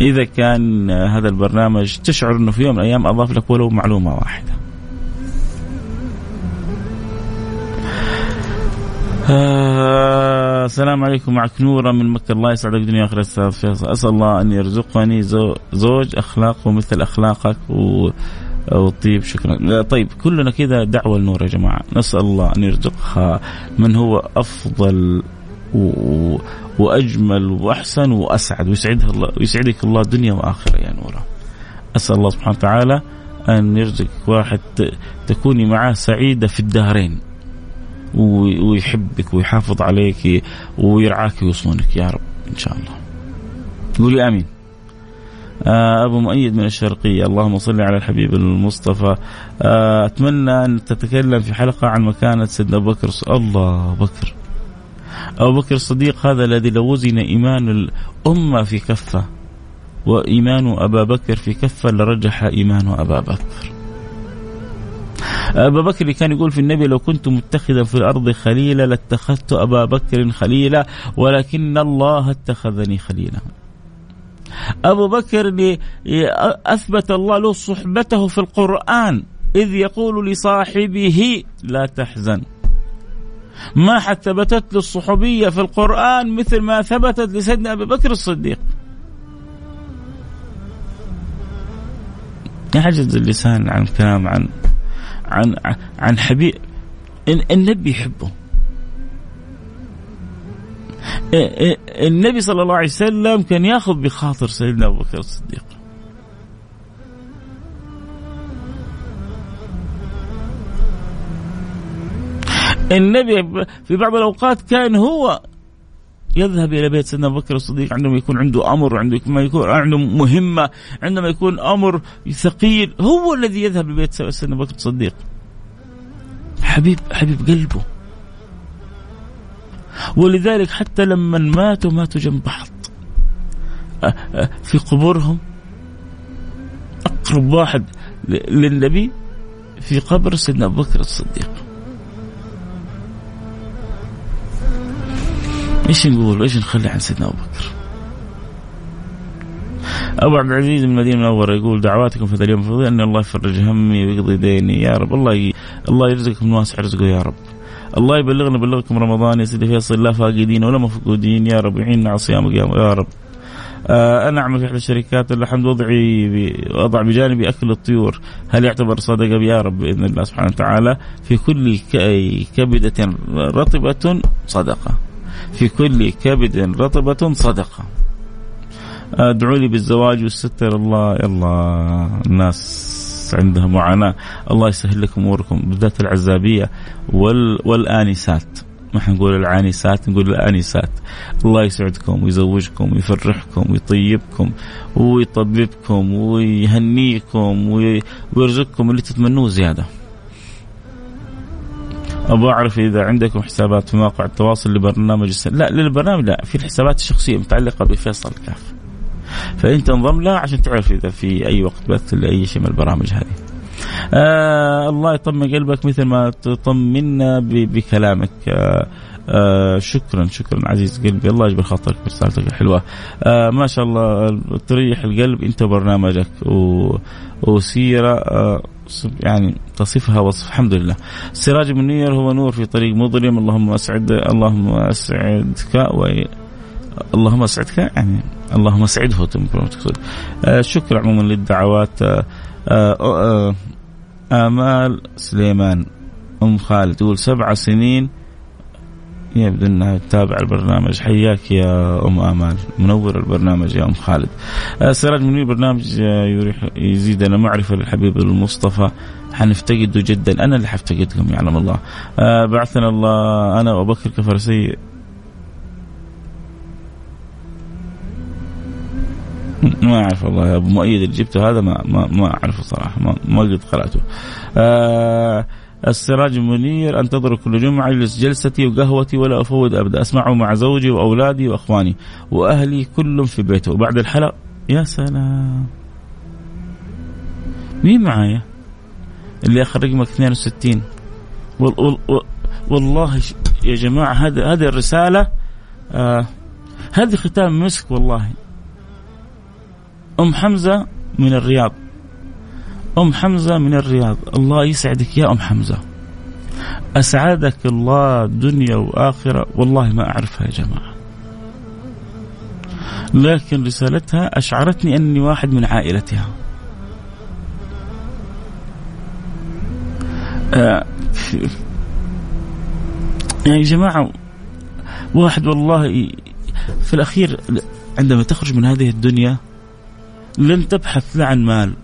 [SPEAKER 1] إذا كان هذا البرنامج تشعر أنه في يوم من الأيام أضاف لك ولو معلومة واحدة. آه عليكم. معك نورة من مكة. الله يسعدك دنيا آخرة أستاذ فيصل أسأل الله أن يرزقني زوج أخلاقه مثل أخلاقك و وطيب. شكرا. طيب كلنا كذا دعوة لنور يا جماعة. نسأل الله أن يرزقها من هو أفضل و... وأجمل وأحسن وأسعد. ويسعدها الله ويسعدك الله دنيا وآخرة يا نورة. أسأل الله سبحانه وتعالى أن يرزقك واحد تكوني معه سعيدة في الدارين ويحبك ويحافظ عليك ويرعاك ويصونك يا رب إن شاء الله. قولي آمين. آه، أبو مؤيد من الشرقية. اللهم صل على الحبيب المصطفى. آه، أتمنى أن تتكلم في حلقة عن مكانة سيدنا أبو بكر. الله بكر. أبو بكر الصديق هذا الذي لو وزن إيمان الأمة في كفة وإيمان أبا بكر في كفة لرجح إيمان أبا بكر. أبا بكر كان يقول في النبي لو كنت متخذا في الأرض خليلا لاتخذت أبا بكر خليلا ولكن الله اتخذني خليلا. أبو بكر أثبت الله له صحبته في القرآن إذ يقول لصاحبه لا تحزن. ما حد ثبتت له الصحوبية في القرآن مثل ما ثبتت لسيدنا أبي بكر الصديق. يعجز اللسان عن الكلام عن عن عن حبيب النبي يحبه. النبي صلى الله عليه وسلم كان ياخذ بخاطر سيدنا أبو بكر الصديق. النبي في بعض الأوقات كان هو يذهب إلى بيت سيدنا أبو بكر الصديق عندما يكون عنده أمر عندما يكون عنده مهمة عندما يكون أمر ثقيل هو الذي يذهب لبيت سيدنا أبو بكر الصديق. حبيب حبيب قلبه. ولذلك حتى لما ماتوا ماتوا جنب بعض. في قبورهم. أقرب واحد للنبي في قبر سيدنا أبو بكر الصديق. إيش نقول؟ إيش نخلي عن سيدنا أبو بكر؟ أبو عبد العزيز من المدينة المنوره يقول دعواتكم في هذا اليوم فضيل أن الله يفرج همي ويقضي ديني. يا رب الله ي... الله يرزقكم من واسع رزقه يا رب. الله يبلغنا بلغكم رمضان يا سيدي فيصل لا فاقدين ولا مفقودين. يا رب يعيننا على صيام يا رب. آه أنا أعمل في إحدى الشركات الحمد وضعي اضع بجانبي أكل الطيور. هل يعتبر صدقه يا رب بإذن الله سبحانه وتعالى. في كل كبدة رطبة صدقه في كل كبد رطبة صدقة. ادعوا لي بالزواج والستر. الله يلا. الناس عندها معاناة الله يسهل لكم أموركم. بالذات العزابية وال والآنسات. ما حنقول العانسات نقول الآنسات. الله يسعدكم ويزوجكم ويفرحكم ويطيبكم ويطببكم ويهنيكم ويرزقكم اللي تتمنوه زيادة. أبغى أعرف إذا عندكم حسابات في مواقع التواصل لبرنامج السنة. لا للبرنامج لا في الحسابات الشخصية متعلقه بفيصل كاف. فانت انضم لها عشان تعرف إذا في أي وقت بث لأي شيء من البرامج هذه. آه الله يطمن قلبك مثل ما تطمنا بكلامك. آه آه شكرا شكرا عزيز قلبي. الله يجبر خاطرك برسالتك الحلوة. آه ما شاء الله تريح القلب. انت وبرنامجك. وسيرة. آه يعني تصفها وصف. الحمد لله. السراج المنير هو نور في طريق مظلم. اللهم أسعد اللهم أسعدك و اللهم أسعدك. يعني اللهم أسعده تقصد آه شكرا عموما للدعوات. آه آه آمال سليمان أم خالد. تقول سبع سنين يبدو انها تتابع البرنامج. حياك يا أم آمال. منور البرنامج يا أم خالد. آه، سراج منير برنامج آه، يزيدنا معرفة للحبيب المصطفى. حنفتقده جدا. أنا اللي حفتقدكم يعلم الله. آه، بعثنا الله. أنا وابو بكر كفرسي ما أعرف والله أبو مؤيد اللي جبته هذا ما ما, ما أعرفه صراحة. ما, ما قد قرأته. آه السراج المنير انتظر كل جمعة اجلس جلستي وقهوتي ولا أفوض ابدا. اسمعه مع زوجي وأولادي وأخواني وأهلي كلهم في بيته. وبعد الحلقة يا سلام. مين معايا؟ اللي آخر رقمك 62 وال والله يا جماعة هذه هذه الرسالة آه هذه ختام مسك والله. أم حمزة من الرياض. أم حمزة من الرياض. الله يسعدك يا أم حمزة. أسعدك الله دنيا وآخرة. والله ما أعرفها يا جماعة. لكن رسالتها أشعرتني أني واحد من عائلتها. يعني يا جماعة واحد والله في الأخير عندما تخرج من هذه الدنيا لن تبحث لا عن مال.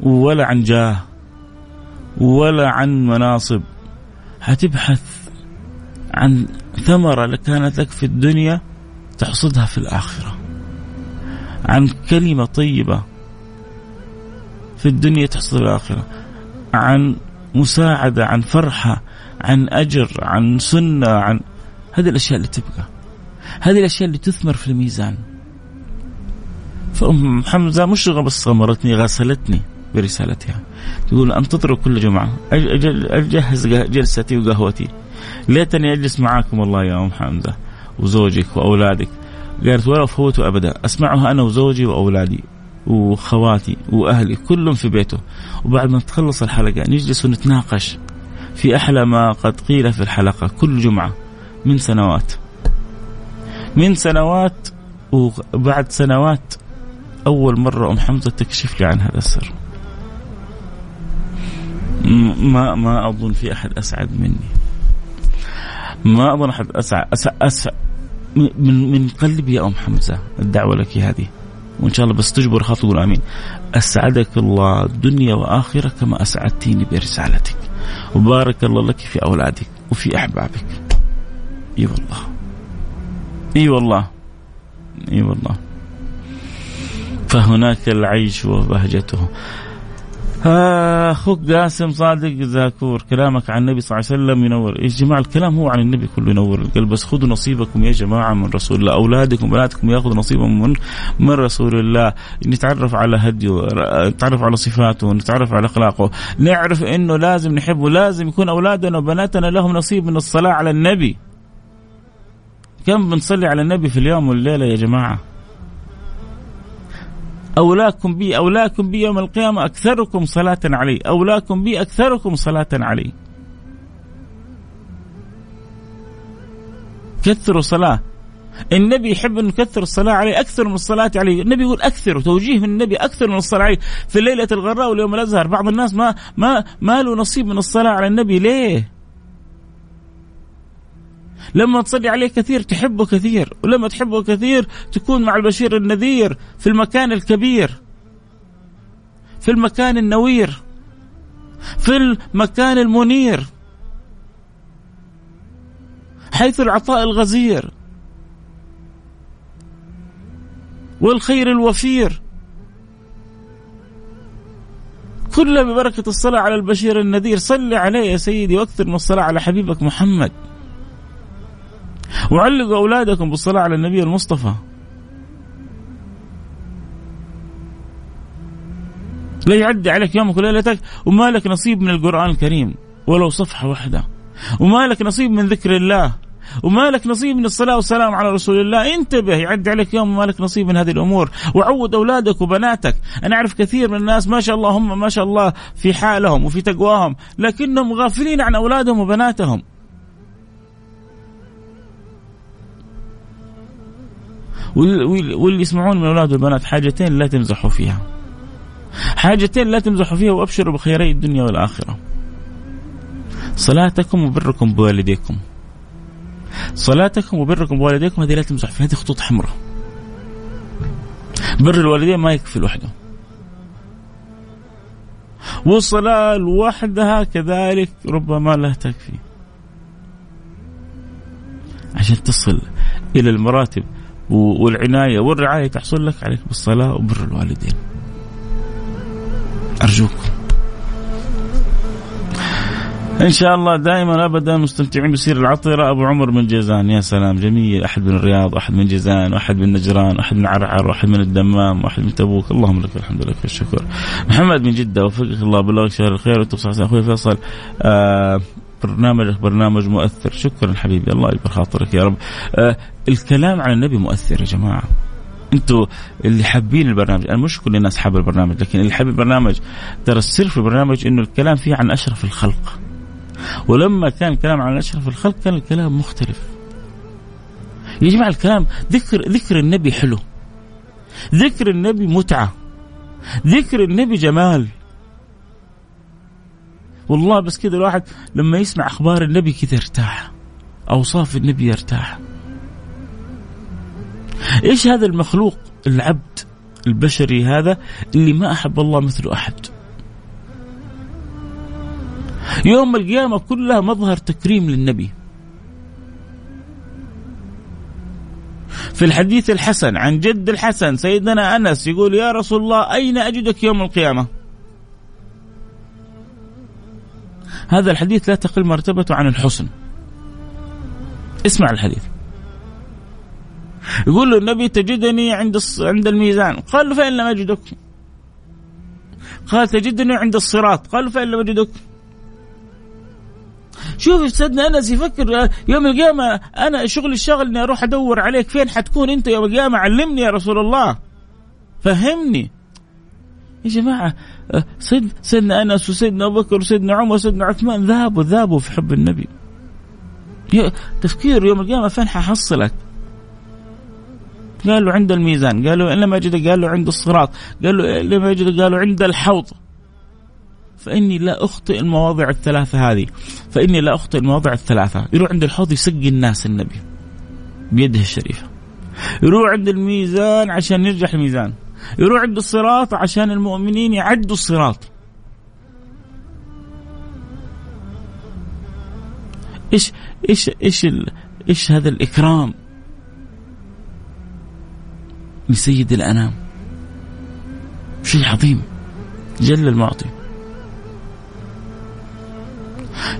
[SPEAKER 1] ولا عن جاه ولا عن مناصب. حتبحث عن ثمرة كانت لك في الدنيا تحصدها في الآخرة. عن كلمة طيبة في الدنيا تحصدها في الآخرة. عن مساعدة عن فرحة عن أجر عن سنة عن هذه الأشياء اللي تبقى. هذه الأشياء اللي تثمر في الميزان. فأم حمزة مش بس غمرتني غسلتني. برسالتها. تقول أنتظر كل جمعة. أجهز جلستي وقهوتي. ليتني أجلس معاكم والله يا أم حمزة وزوجك وأولادك. قالت ولا أفوت أبدا. أسمعها أنا وزوجي وأولادي وخواتي وأهلي كلهم في بيته. وبعد ما تخلص الحلقة نجلس ونتناقش في أحلى ما قد قيل في الحلقة كل جمعة من سنوات. من سنوات وبعد سنوات أول مرة أم حمزة تكشف لي عن هذا السر. ما ما أظن في أحد أسعد مني. ما أظن أحد أسعد أسعد, أسعد من من قلبي يا أم حمزة الدعوة لك هذه. وإن شاء الله بس تجبر خاطر تقول آمين. أسعدك الله دنيا وآخرة كما أسعدتيني برسالتك. وبارك الله لك في أولادك وفي أحبابك. إي والله. إي والله. إي والله. فهناك العيش وبهجته. أخوك قاسم صادق زاكور كلامك عن النبي صلى الله عليه وسلم ينور. يا جماعة الكلام هو عن النبي كله ينور القلب بس خذوا نصيبكم يا جماعة من رسول الله. أولادكم وبناتكم ياخذوا نصيبهم من من رسول الله. نتعرف على هديه نتعرف على صفاته نتعرف على أخلاقه. نعرف إنه لازم نحبه لازم يكون أولادنا وبناتنا لهم نصيب من الصلاة على النبي. كم بنصلي على النبي في اليوم والليلة يا جماعة؟ أولاكم بي أولاكم بي يوم القيامة أكثركم صلاة علي. أولاكم بي أكثركم صلاة علي. كثروا صلاة. النبي يحب أن نكثر الصلاة عليه أكثر من الصلاة عليه النبي يقول أكثر توجيه من النبي أكثر من الصلاة عليه في الليلة الغراء واليوم الأزهر بعض الناس ما ما ما له نصيب من الصلاة على النبي. ليه؟ لما تصلي عليه كثير تحبه كثير ولما تحبه كثير تكون مع البشير النذير في المكان الكبير في المكان النوير في المكان المنير حيث العطاء الغزير والخير الوفير. كلها ببركة الصلاة على البشير النذير. صل عليه يا سيدي وأكثر من الصلاة على حبيبك محمد. وعلقوا أولادكم بالصلاة على النبي المصطفى. لا يعدي عليك يومك وليلتك وما لك نصيب من القرآن الكريم ولو صفحة واحدة. وما لك نصيب من ذكر الله وما لك نصيب من الصلاة والسلام على رسول الله. انتبه يعدي عليك يوم وما لك نصيب من هذه الأمور. وعود أولادك وبناتك. أنا أعرف كثير من الناس ما شاء الله هم ما شاء الله في حالهم وفي تقواهم لكنهم غافلين عن أولادهم وبناتهم. واللي يسمعون من الاولاد والبنات حاجتين لا تمزحوا فيها. حاجتين لا تمزحوا فيها وأبشروا بخيري الدنيا والآخرة. صلاتكم وبركم بوالديكم. صلاتكم وبركم بوالديكم هذه لا تمزح فيها هذه خطوط حمراء. بر الوالدين ما يكفي لوحده. والصلاة لوحدها كذلك ربما لا تكفي عشان تصل إلى المراتب والعناية والرعاية تحصل لك عليك بالصلاة وبر الوالدين. أرجوكم. إن شاء الله دائما ابدا مستمتعين بسير العطرة. أبو عمر من جيزان يا سلام جميل. أحد من الرياض واحد من جيزان وأحد من نجران وأحد من عرعر وأحد من الدمام وأحد من تبوك. اللهم لك الحمد لك الشكر. محمد من جدة وفقك الله بالله شهر الخير. وتصحى أخوي فيصل. آه برنامجك برنامج مؤثر. شكرا حبيبي. الله يكبر خاطرك يا رب. آه الكلام عن النبي مؤثر يا جماعة. أنتوا اللي حابين البرنامج أنا مش كل الناس حابة البرنامج لكن اللي حابب البرنامج ترى السر في البرنامج إنه الكلام فيه عن أشرف الخلق. ولما كان الكلام عن أشرف الخلق كان الكلام مختلف. يا جماعة الكلام ذكر ذكر النبي حلو. ذكر النبي متعة. ذكر النبي جمال. والله بس كذا الواحد لما يسمع أخبار النبي كذا ارتاح أوصاف النبي يرتاح. إيش هذا المخلوق؟ العبد البشري هذا اللي ما أحب الله مثله أحد. يوم القيامة كلها مظهر تكريم للنبي. في الحديث الحسن عن جد الحسن سيدنا أنس يقول يا رسول الله أين أجدك يوم القيامة؟ هذا الحديث لا تقل مرتبته عن الحسن. اسمع الحديث. يقول له النبي تجدني عند عند الميزان. قال له فإن لم أجدك. قال تجدني عند الصراط. قال فإن لم أجدك. شوف سيدنا أنس يفكر يوم القيامة أنا شغلي الشغل إني أروح أدور عليك. فين حتكون أنت يوم القيامة؟ علمني يا رسول الله. فهمني. يا جماعة سيد سيدنا أنس وسيدنا أبو بكر وسيدنا عمر وسيدنا عثمان ذهبوا ذهبوا في حب النبي. تفكير يوم القيامة فين ححصلك؟ قال له عند الميزان قال له إن لم أجد قال له عند الصراط قال له لم أجد قال له عند الحوض. فإني لا أخطئ المواضع الثلاثة هذه. فإني لا أخطئ المواضع الثلاثة. يروح عند الحوض يسقي الناس النبي. بيده الشريفة. يروح عند الميزان عشان يرجح الميزان. يروح عند الصراط عشان المؤمنين يعدوا الصراط. إيش إيش إيش إيش هذا الإكرام؟ لسيد الأنام. شيء عظيم. جل المعطي.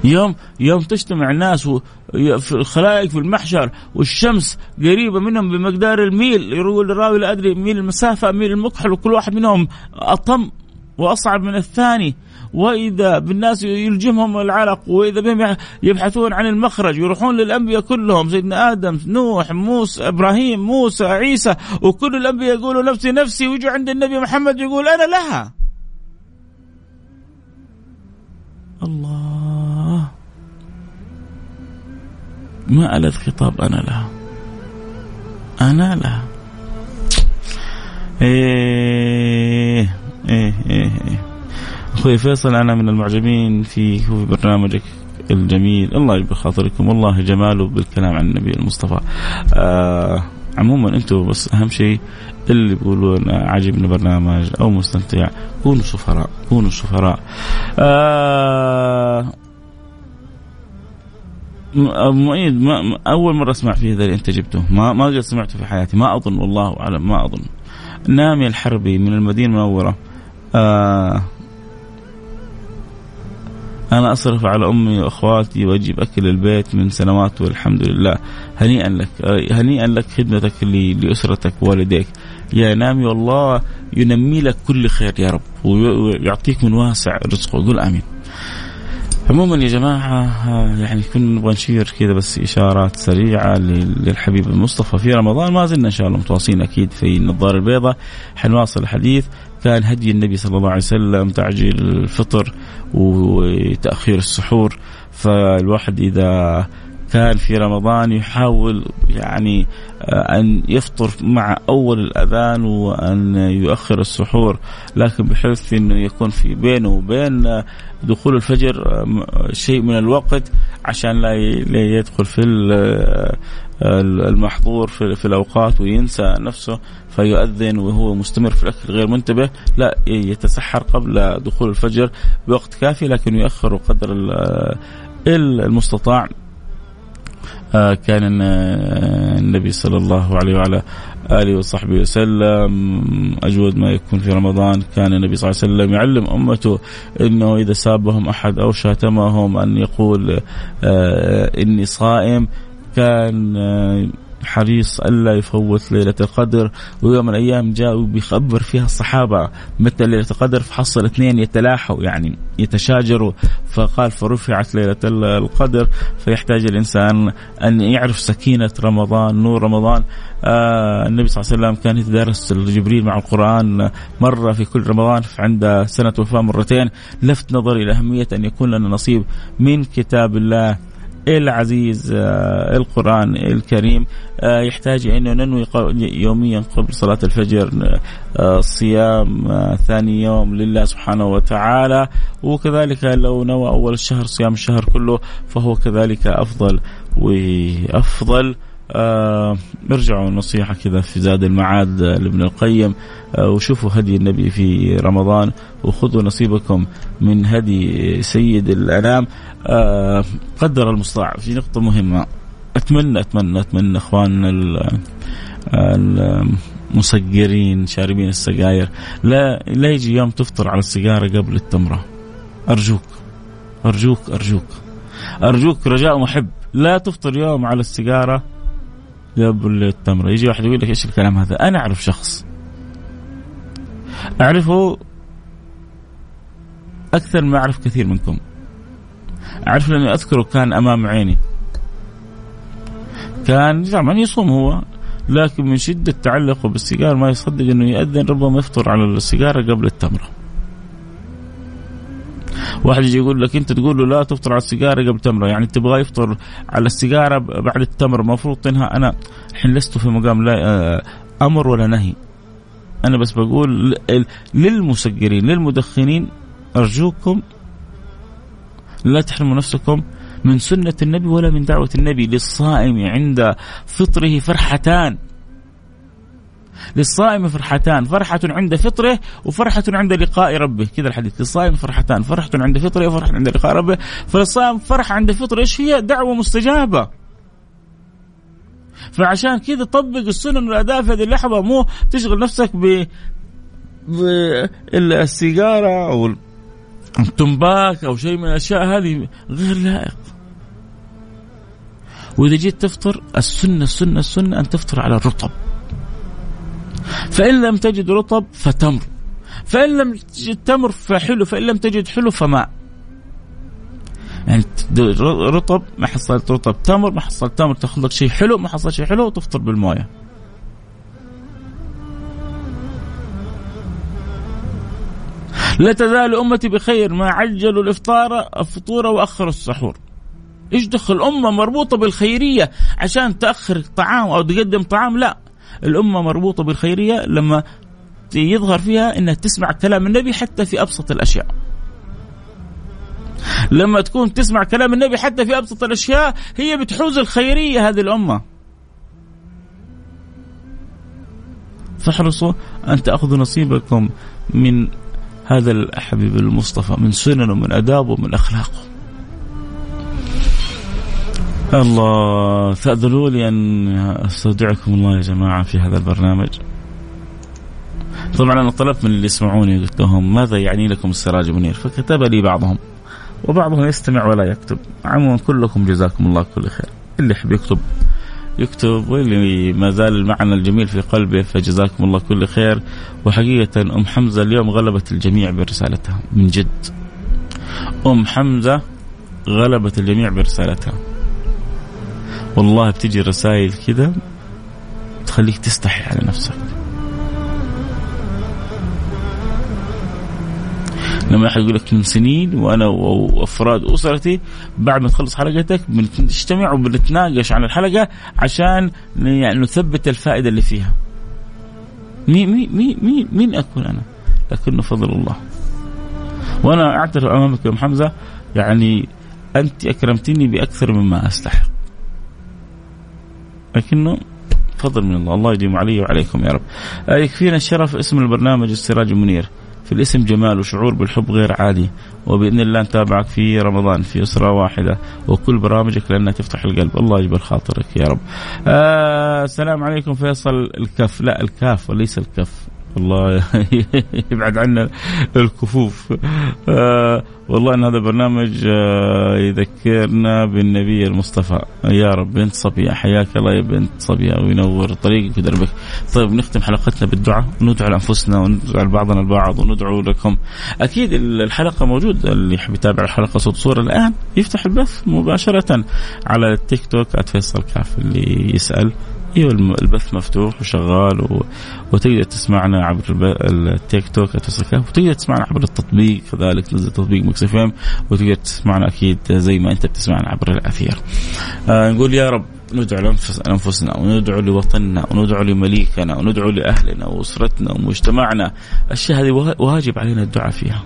[SPEAKER 1] يوم يوم تجتمع الناس في الخلائق في المحشر والشمس قريبة منهم بمقدار الميل يقول الراوي لا أدري ميل المسافة ميل المكحل وكل واحد منهم أطم وأصعب من الثاني. وإذا بالناس يلجمهم العلق وإذا بهم يبحثون عن المخرج يروحون للأنبياء كلهم سيدنا آدم نوح موسى إبراهيم موسى عيسى وكل الأنبياء يقولوا نفسي نفسي ويجوا عند النبي محمد يقول أنا لها. الله. ما ألذ خطاب أنا لها. أنا لها. إيه إيه إيه, إيه. أخوي فيصل أنا من المعجبين في في برنامجك الجميل. الله يجبر خاطركم. والله جماله بالكلام عن النبي المصطفى. آه عموما أنتم بس أهم شيء اللي بيقولون عاجبني برنامج أو مستمتع. كونوا سفراء كونوا سفراء. آه مؤيد ما أول مرة أسمع فيه ذا اللي أنت جبته. ما ما قد سمعته في حياتي. ما أظن والله أعلم ما أظن. نامي الحربي من المدينة المنورة. آه أنا أصرف على أمي وأخواتي وأجيب أكل البيت من سنوات والحمد لله. هنيئا لك هنيئا لك خدمتك لأسرتك ووالديك يا نامي والله ينمي لك كل خير يا رب ويعطيك من واسع رزقه. قل آمين. عموما يا جماعة يعني كنا نبغى نشير كذا بس إشارات سريعة للحبيب المصطفى. في رمضان ما زلنا إن شاء الله متواصلين أكيد في النظارة البيضاء. حنواصل الحديث. كان هدي النبي صلى الله عليه وسلم تعجيل الفطر وتأخير السحور. فالواحد إذا كان في رمضان يحاول يعني آه، أن يفطر مع أول الأذان وأن يؤخر السحور. لكن بحيث أنه يكون في بينه وبين آه، دخول الفجر آه، شيء من الوقت عشان لا يدخل في المحظور في الأوقات وينسى نفسه فيؤذن وهو مستمر في الأكل غير منتبه لا يتسحر قبل دخول الفجر بوقت كافي لكن يؤخر قدر المستطاع. آه، كان النبي صلى الله عليه وعلى آله وصحبه وسلم. أجود ما يكون في رمضان. كان النبي صلى الله عليه وسلم يعلم أمته أنه إذا سابهم أحد أو شاتمهم أن يقول آه، إني صائم كان آه، حريص ألا يفوت ليلة القدر ويوم من الأيام جاء وبيخبر فيها الصحابة متى ليلة القدر؟ فحصل اثنين يتلاحوا يعني يتشاجروا. فقال فرفعت ليلة القدر. فيحتاج الإنسان أن يعرف سكينة رمضان نور رمضان. آه النبي صلى الله عليه وسلم كان يتدارس جبريل مع القرآن مرة في كل رمضان عند سنة وفاة مرتين. لفت نظري إلى أهمية أن يكون لنا نصيب من كتاب الله العزيز آه، القرآن الكريم آه، يحتاج أنه ننوي يوميا قبل صلاة الفجر آه، صيام ثاني يوم لله سبحانه وتعالى. وكذلك لو نوى أول الشهر صيام الشهر كله فهو كذلك أفضل وأفضل آه ارجعوا نصيحة كذا في زاد المعاد لابن القيم. آه وشوفوا هدي النبي في رمضان وخذوا نصيبكم من هدي سيد الأنام. آه قدر المستطاع. في نقطة مهمة. أتمنى أتمنى أتمنى إخواننا المسجرين شاربين السجاير. لا لا يجي يوم تفطر على السيجارة قبل التمرة. أرجوك أرجوك أرجوك. أرجوك رجاء محب لا تفطر يوم على السيجارة قبل التمرة يجي واحد يقول لك إيش الكلام هذا؟ أنا أعرف شخص. أعرفه أكثر ما أعرف كثير منكم. أعرف لأني أذكره كان أمام عيني. كان طبعا يصوم هو لكن من شدة تعلقه بالسيجار ما يصدق إنه يأذن ربما يفطر على السيجارة قبل التمرة واحد يجي يقول لك انت تقول له لا تفطر على السيجارة قبل تمره. يعني تبغى يفطر على السيجارة بعد التمر المفروض تنهى. أنا الحين لست في مقام لا آه، أمر ولا نهي. أنا بس بقول للمسجرين للمدخنين أرجوكم لا تحرموا نفسكم من سنة النبي ولا من دعوة النبي. للصائم عند فطره فرحتان. للصائم فرحتان فرحة عند فطره وفرحة عند لقاء ربه. كذا الحديث للصائم فرحتان فرحة عند فطره وفرحة عند لقاء ربه. فللصائم فرحة عند فطره إيش هي؟ دعوة مستجابة. فعشان كذا طبق السنن والاداء في هذه اللحظة مو تشغل نفسك ب بالسيجاره أو التمباك أو شيء من الأشياء هذه غير لائق. وإذا جيت تفطر السنة السنة السنة أن تفطر على الرطب. فإن لم تجد رطب فتمر. فإن لم تجد تمر فحلو فإن لم تجد حلو فماء. يعني رطب ما حصلت رطب تمر ما حصلت تمر تاخذ لك شيء حلو ما حصل شيء حلو وتفطر بالموية. لا تزال أمتي بخير ما عجلوا الإفطار الفطور واخروا السحور. إيش دخل الامه مربوطة بالخيرية عشان تأخر طعام أو تقدم طعام؟ لا. الأمة مربوطة بالخيرية لما يظهر فيها أنها تسمع كلام النبي حتى في أبسط الأشياء. لما تكون تسمع كلام النبي حتى في أبسط الأشياء هي بتحوز الخيرية هذه الأمة. فاحرصوا أن تأخذوا نصيبكم من هذا الحبيب المصطفى من سننه من أدابه من أخلاقه. الله تأذنوا لي أن أستودعكم الله يا جماعة في هذا البرنامج. طبعا أنا طلبت من اللي يسمعوني قلت لهم ماذا يعني لكم السراج منير؟ فكتب لي بعضهم. وبعضهم يستمع ولا يكتب. عموما كلكم جزاكم الله كل خير. اللي يحب يكتب يكتب واللي ما زال المعنى الجميل في قلبه فجزاكم الله كل خير. وحقيقة أم حمزة اليوم غلبت الجميع برسالتها من جد. أم حمزة غلبت الجميع برسالتها. والله بتجي رسائل كذا تخليك تستحي على نفسك لما أحد يقول لك من سنين وأنا وأفراد أسرتي بعد ما تخلص حلقتك بنجتمع وبنتناقش عن الحلقة عشان يعني نثبت الفائدة اللي فيها. مين مين مين مين اكون أنا؟ لكنه فضل الله. وأنا أعترف أمامك يا حمزة يعني أنت أكرمتني بأكثر مما أستحق. لكنه فضل من الله. الله يديم علي وعليكم يا رب. آه، يكفينا الشرف اسم البرنامج السراج المنير في الاسم جمال وشعور بالحب غير عادي. وبإذن الله نتابعك في رمضان في أسرة واحدة. وكل برامجك لانها تفتح القلب. الله يجبر خاطرك يا رب. آه السلام عليكم فيصل. الكف. لا الكاف وليس الكف. الله يبعد عنا الكفوف. آه والله إن هذا برنامج آه يذكرنا بالنبي المصطفى. يا رب بنت صبية حياك الله يا بنت صبية وينور طريقك ودربك. طيب نختم حلقتنا بالدعاء. ندعو لأنفسنا وندعو لبعضنا البعض وندعو لكم. أكيد الحلقة موجود اللي يحب يتابع الحلقة صوت صورة الآن يفتح البث مباشرة على التيك توك @فيصل كاف اللي يسأل أيوه البث مفتوح وشغال و... وتقدر تسمعنا عبر التيك توك وتقدر تسمعنا عبر التطبيق كذلك تنزل تطبيق ميكس إف إم وتقدر تسمعنا أكيد زي ما أنت بتسمعنا عبر الأثير. آه نقول يا رب ندعو لأنفسنا وندعو لوطننا وندعو لمليكنا وندعو لأهلنا وأسرتنا ومجتمعنا، الأشياء هذه واجب علينا الدعاء فيها.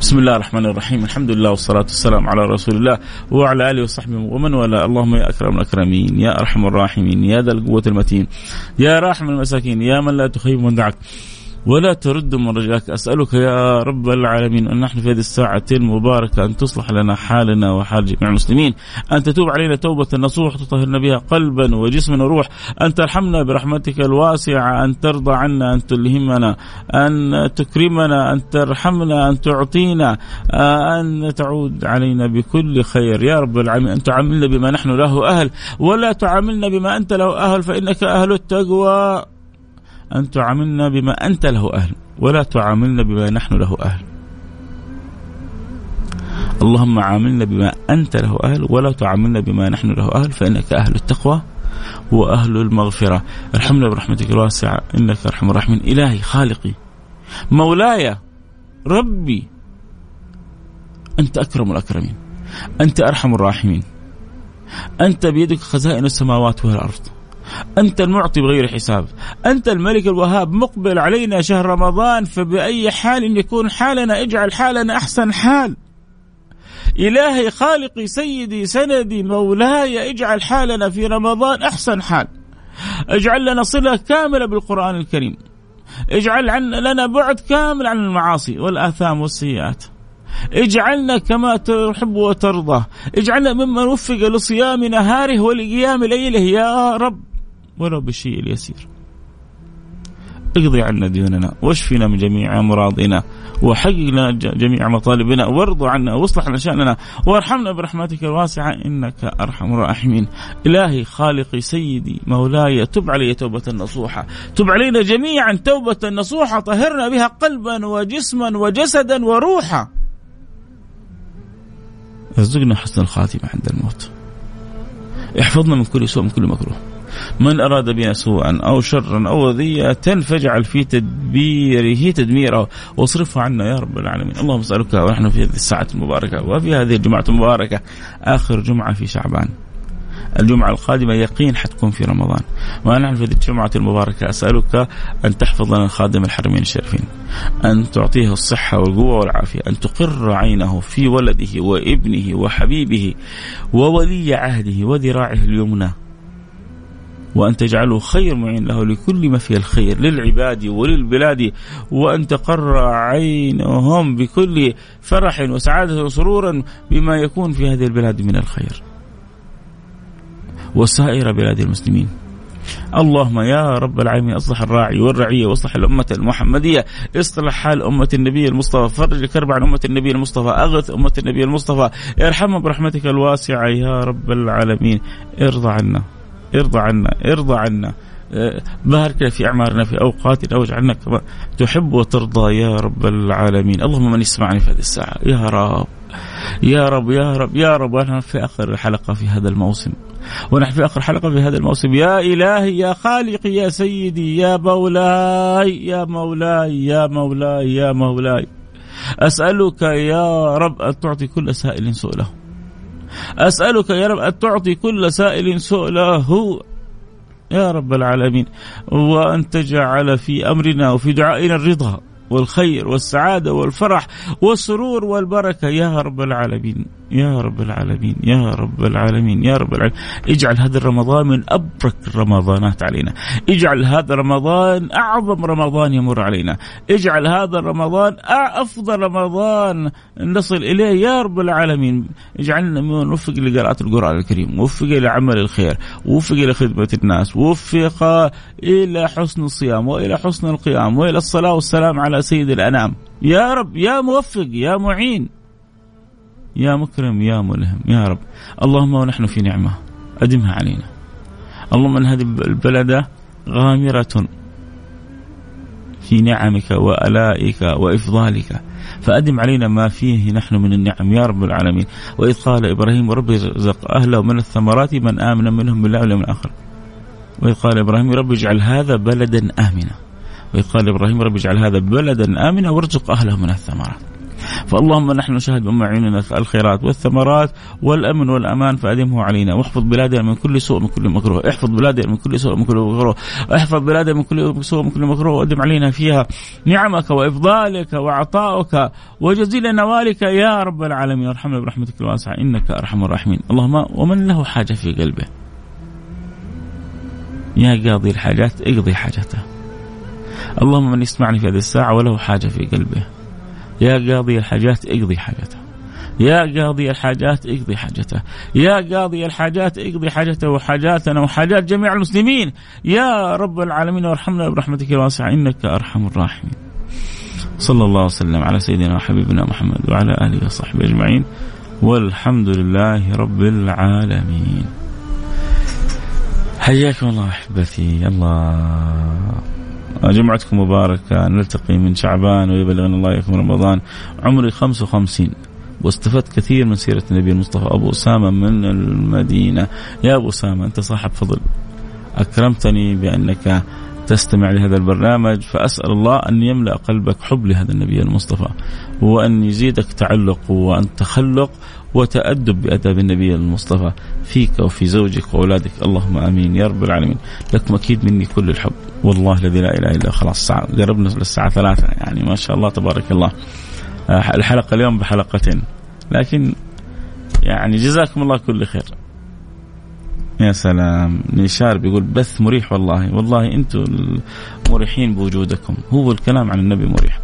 [SPEAKER 1] بسم الله الرحمن الرحيم الحمد لله والصلاة والسلام على رسول الله وعلى آله وصحبه ومن والاه اللهم يا أكرم الأكرمين يا أرحم الراحمين يا ذا القوة المتين يا راحم المساكين يا من لا تخيب من دعك ولا ترد من رجاك أسألك يا رب العالمين أن نحن في هذه الساعة المباركة أن تصلح لنا حالنا وحال جميع المسلمين أن تتوب علينا توبة نصوح تطهرنا بها قلبا وجسما وروح أن ترحمنا برحمتك الواسعة أن ترضى عنا أن تلهمنا أن تكرمنا أن ترحمنا أن تعطينا أن تعود علينا بكل خير. يا رب العالمين أن تعاملنا بما نحن له أهل ولا تعاملنا بما أنت له أهل فإنك أهل التقوى. أن تعاملنا بما أنت له أهل ولا تعاملنا بما نحن له أهل. اللهم عاملنا بما أنت له أهل ولا تعاملنا بما نحن له أهل فإنك أهل التقوى وأهل المغفرة. ارحمنا برحمتك الواسعة إنك أرحم الراحمين. إلهي خالقي مولاي ربي أنت أكرم الأكرمين أنت أرحم الراحمين. أنت بيدك خزائن السماوات والأرض. أنت المعطي بغير حساب. أنت الملك الوهاب مقبل علينا شهر رمضان فبأي حال يكون حالنا اجعل حالنا أحسن حال. إلهي خالقي سيدي سندي مولاي اجعل حالنا في رمضان أحسن حال. اجعل لنا صلة كاملة بالقرآن الكريم. اجعل عن لنا بعد كامل عن المعاصي والآثام والسيئات. اجعلنا كما تحب وترضى. اجعلنا ممن وفق لصيام نهاره ولقيام ليله. يا رب. ولو بالشيء اليسير اقضي عنا ديوننا واشفنا من جميع أمراضنا وحقق لنا جميع مطالبنا وارض عنا واصلح لنا شأننا وارحمنا برحمتك الواسعة إنك أرحم الراحمين. إلهي خالقي سيدي مولاي تب علي توبة نصوحة، تب علينا جميعا توبة نصوحة طهرنا بها قلبا وجسما وجسدا وروحا. ارزقنا حسن الخاتمة عند الموت. احفظنا من كل سوء من كل مكروه. من أراد بنا سوءا أو شرا أو أذية فاجعل في تدبيره تدميره واصرفه عنا يا رب العالمين. اللهم أسألك ونحن في هذه الساعة المباركة وفي هذه الجمعة المباركة. آخر جمعة في شعبان. الجمعة القادمة يقين حتكون في رمضان. ونحن في الجمعة المباركة أسألك أن تحفظ لنا خادم الحرمين الشريفين أن تعطيه الصحة والقوة والعافية أن تقر عينه في ولده وابنه وحبيبه وولي عهده وذراعه اليمنى. وأن تجعله خير معين له لكل ما فيه الخير للعباد وللبلاد وأن تقر عينهم بكل فرح وسعادة وسرورا بما يكون في هذه البلاد من الخير. وسائر بلاد المسلمين. اللهم يا رب العالمين أصلح الراعي والرعية وأصلح الأمة المحمدية إصلح حال أمة النبي المصطفى فرج كرب عن أمة النبي المصطفى أغث أمة النبي المصطفى. ارحمهم برحمتك الواسعة يا رب العالمين. ارضى عنا. ارضى عنا ارضى عنا. أه، بارك في أعمارنا في أوقاتنا واجعلنا كما تحب وترضى يا رب العالمين، اللهم من يسمعني في هذه الساعة. يا رب يا رب يا رب يا رب. ونحن في آخر حلقه في هذا الموسم. ونحن في آخر حلقه في هذا الموسم. يا إلهي يا خالقي يا سيدي يا مولاي يا مولاي يا مولاي يا مولاي. أسألك يا رب أن تعطي كل سائل سؤله. أسألك يا رب أن تعطي كل سائل سؤله يا رب العالمين وأن تجعل في أمرنا وفي دعائنا الرضا والخير والسعادة والفرح والسرور والبركة يا رب العالمين. يا رب العالمين يا رب العالمين يا رب العالمين. اجعل هذا الرمضان من أبرك الرمضانات علينا. اجعل هذا رمضان أعظم رمضان يمر علينا. اجعل هذا الرمضان أفضل رمضان نصل إليه. يا رب العالمين اجعلنا موفق لقراءة القرآن الكريم موفق إلى عمل الخير وفق إلى خدمة الناس وفق إلى حسن الصيام وإلى حسن القيام وإلى الصلاة والسلام على سيد الأنام. يا رب يا موفق يا معين. يا مكرم يا ملهم يا رب. اللهم ونحن في نعمة. أدمها علينا. اللهم أن هذه البلد غامرة في نعمك وألائك وإفضالك. فأدم علينا ما فيه نحن من النعم يا رب العالمين. وإذ قال إبراهيم رب ارزق أهله من الثمرات من آمن منهم بالله واليوم الآخر. وإذ قال إبراهيم رب اجعل هذا بلدا آمنا. وإذ قال إبراهيم رب اجعل هذا بلدا آمنا وارزق أهله من الثمرات. فاللهم نحن نشاهد بأم عيوننا الخيرات والثمرات والأمن والأمان فأدمه علينا. واحفظ بلادنا من كل سوء من كل مكروه. احفظ بلادنا من كل سوء من كل مكروه. احفظ بلادنا من كل سوء من كل مكروه. وأدم علينا فيها نعمك وإفضالك وعطاؤك وجزيل نوالك. يا رب العالمين وارحمنا برحمتك الواسعة. إنك أرحم الراحمين. اللهم ومن له حاجة في قلبه. يا قاضي الحاجات اقضي حاجته. اللهم من يسمعني في هذه الساعة وله حاجة في قلبه. يا قاضي الحاجات اقضي حاجته. يا قاضي الحاجات اقضي حاجته. يا قاضي الحاجات اقضي حاجته وحاجاتنا وحاجات جميع المسلمين. يا رب العالمين وارحمنا برحمتك الواسعة إنك أرحم الراحمين. صلى الله وسلم على سيدنا وحبيبنا محمد وعلى آله وصحبه أجمعين. والحمد لله رب العالمين. حياكم الله أحبتي. الله. جمعتكم مباركة نلتقي من شعبان ويبلغنا الله إياكم رمضان. عمري 55 واستفدت كثير من سيرة النبي المصطفى أبو أسامة من المدينة. يا أبو أسامة أنت صاحب فضل. أكرمتني بأنك تستمع لهذا البرنامج فأسأل الله أن يملأ قلبك حب لهذا النبي المصطفى وأن يزيدك تعلق وأن تخلق وتأدب بأداب النبي المصطفى. فيك وفي زوجك وأولادك. اللهم آمين يا رب العالمين. لكم أكيد مني كل الحب. والله الذي لا إله إلا خلاص قربنا للساعة ثلاثة يعني ما شاء الله تبارك الله. آه، الحلقة اليوم بحلقتين. لكن يعني جزاكم الله كل خير. يا سلام. نشار بيقول بث مريح والله. والله أنتم مريحين بوجودكم. هو الكلام عن النبي مريح.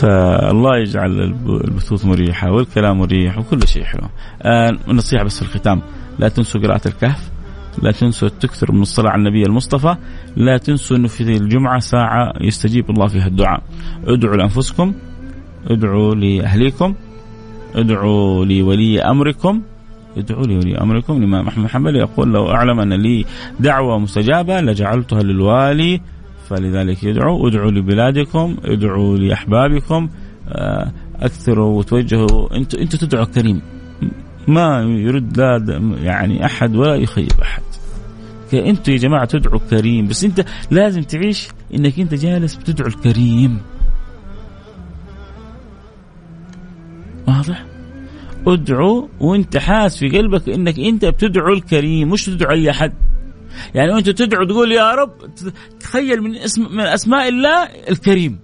[SPEAKER 1] فالله يجعل البثوث مريحة والكلام مريح وكل شيء حلو. آه نصيحة بس في الختام. لا تنسوا قراءة الكهف لا تنسوا تكثروا من الصلاة على النبي المصطفى لا تنسوا أنه في الجمعة ساعة يستجيب الله فيها الدعاء. ادعوا لأنفسكم ادعوا لأهليكم ادعوا لولي أمركم ادعوا لي ولي أمركم. الإمام أحمد حنبل يقول لو أعلم أن لي دعوة مستجابة لجعلتها للوالي فلذلك يدعو. ادعوا لبلادكم ادعوا لأحبابكم آه، أكثروا وتوجهوا. أنتم أنتم تدعوا كريم. ما يرد لا يعني أحد ولا يخيب أحد. أنتم يا جماعة تدعوا كريم. بس انت لازم تعيش إنك انت جالس بتدعو الكريم. واضح؟ ادعو وانت حاس في قلبك إنك انت بتدعو الكريم. مش تدعو أي أحد. يعني وانت تدعو تقول يا رب تخيل من اسم من أسماء الله الكريم.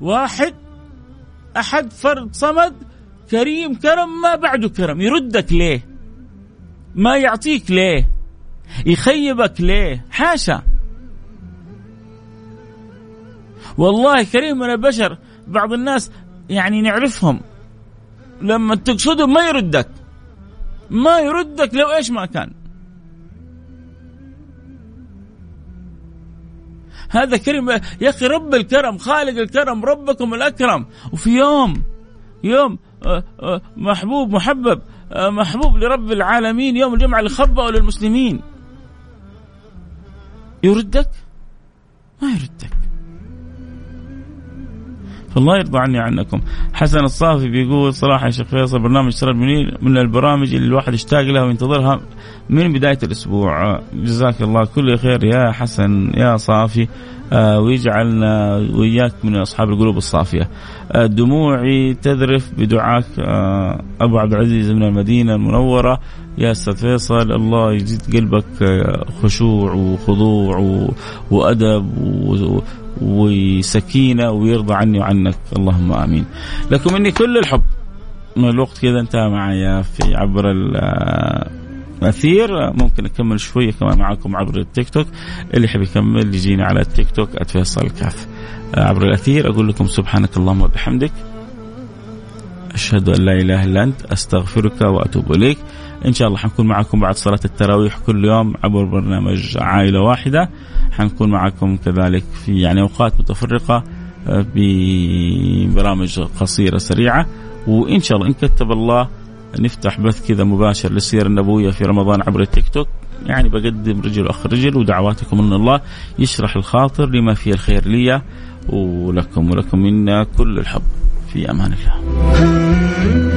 [SPEAKER 1] واحد أحد فرد صمد كريم كرم ما بعده كرم. يردك ليه؟ ما يعطيك ليه؟ يخيبك ليه؟ حاشا. والله كريم من البشر بعض الناس يعني نعرفهم. لما تقصدهم ما يردك. ما يردك لو إيش ما كان. هذا كريم يا أخي رب الكرم خالق الكرم ربكم الأكرم. وفي يوم يوم آه، آه، محبوب محبب آه، محبوب لرب العالمين يوم الجمعه اللي خبأوا للمسلمين. يردك؟ ما يردك. فالله يرضى عني عنكم. حسن الصافي بيقول صراحة يا شيخ فيصل برنامج سر المنير من البرامج اللي الواحد يشتاق لها وينتظرها من بداية الأسبوع. جزاك الله كل خير يا حسن يا صافي. آه، ويجعلنا وإياك من أصحاب القلوب الصافية. آه، دموعي تذرف بدعاك آه، أبو عبد العزيز من المدينة المنورة. يا أستاذ فيصل الله يزيد قلبك خشوع وخضوع وأدب وسكينة ويرضى عني وعنك. اللهم آمين. لكم مني كل الحب. الوقت كذا انتهى معي في عبر اثير ممكن أكمل شوية كمان معكم عبر التيك توك. اللي يحب يكمل يجيني على التيك توك @فيصل الكاف عبر الأثير أقول لكم سبحانك اللهم وبحمدك. أشهد أن لا إله إلا أنت. أستغفرك وأتوب إليك. إن شاء الله حنكون معكم بعد صلاة التراويح كل يوم عبر برنامج عائلة واحدة. حنكون معكم كذلك في يعني أوقات متفرقة آه، ببرامج قصيرة سريعة. وإن شاء الله إن كتب الله نفتح بث كذا مباشر للسيرة النبوية في رمضان عبر التيك توك. يعني بقدم رجل أخ رجل ودعواتكم من الله يشرح الخاطر لما فيه الخير لي ولكم ولكم منا كل الحب في أمان الله.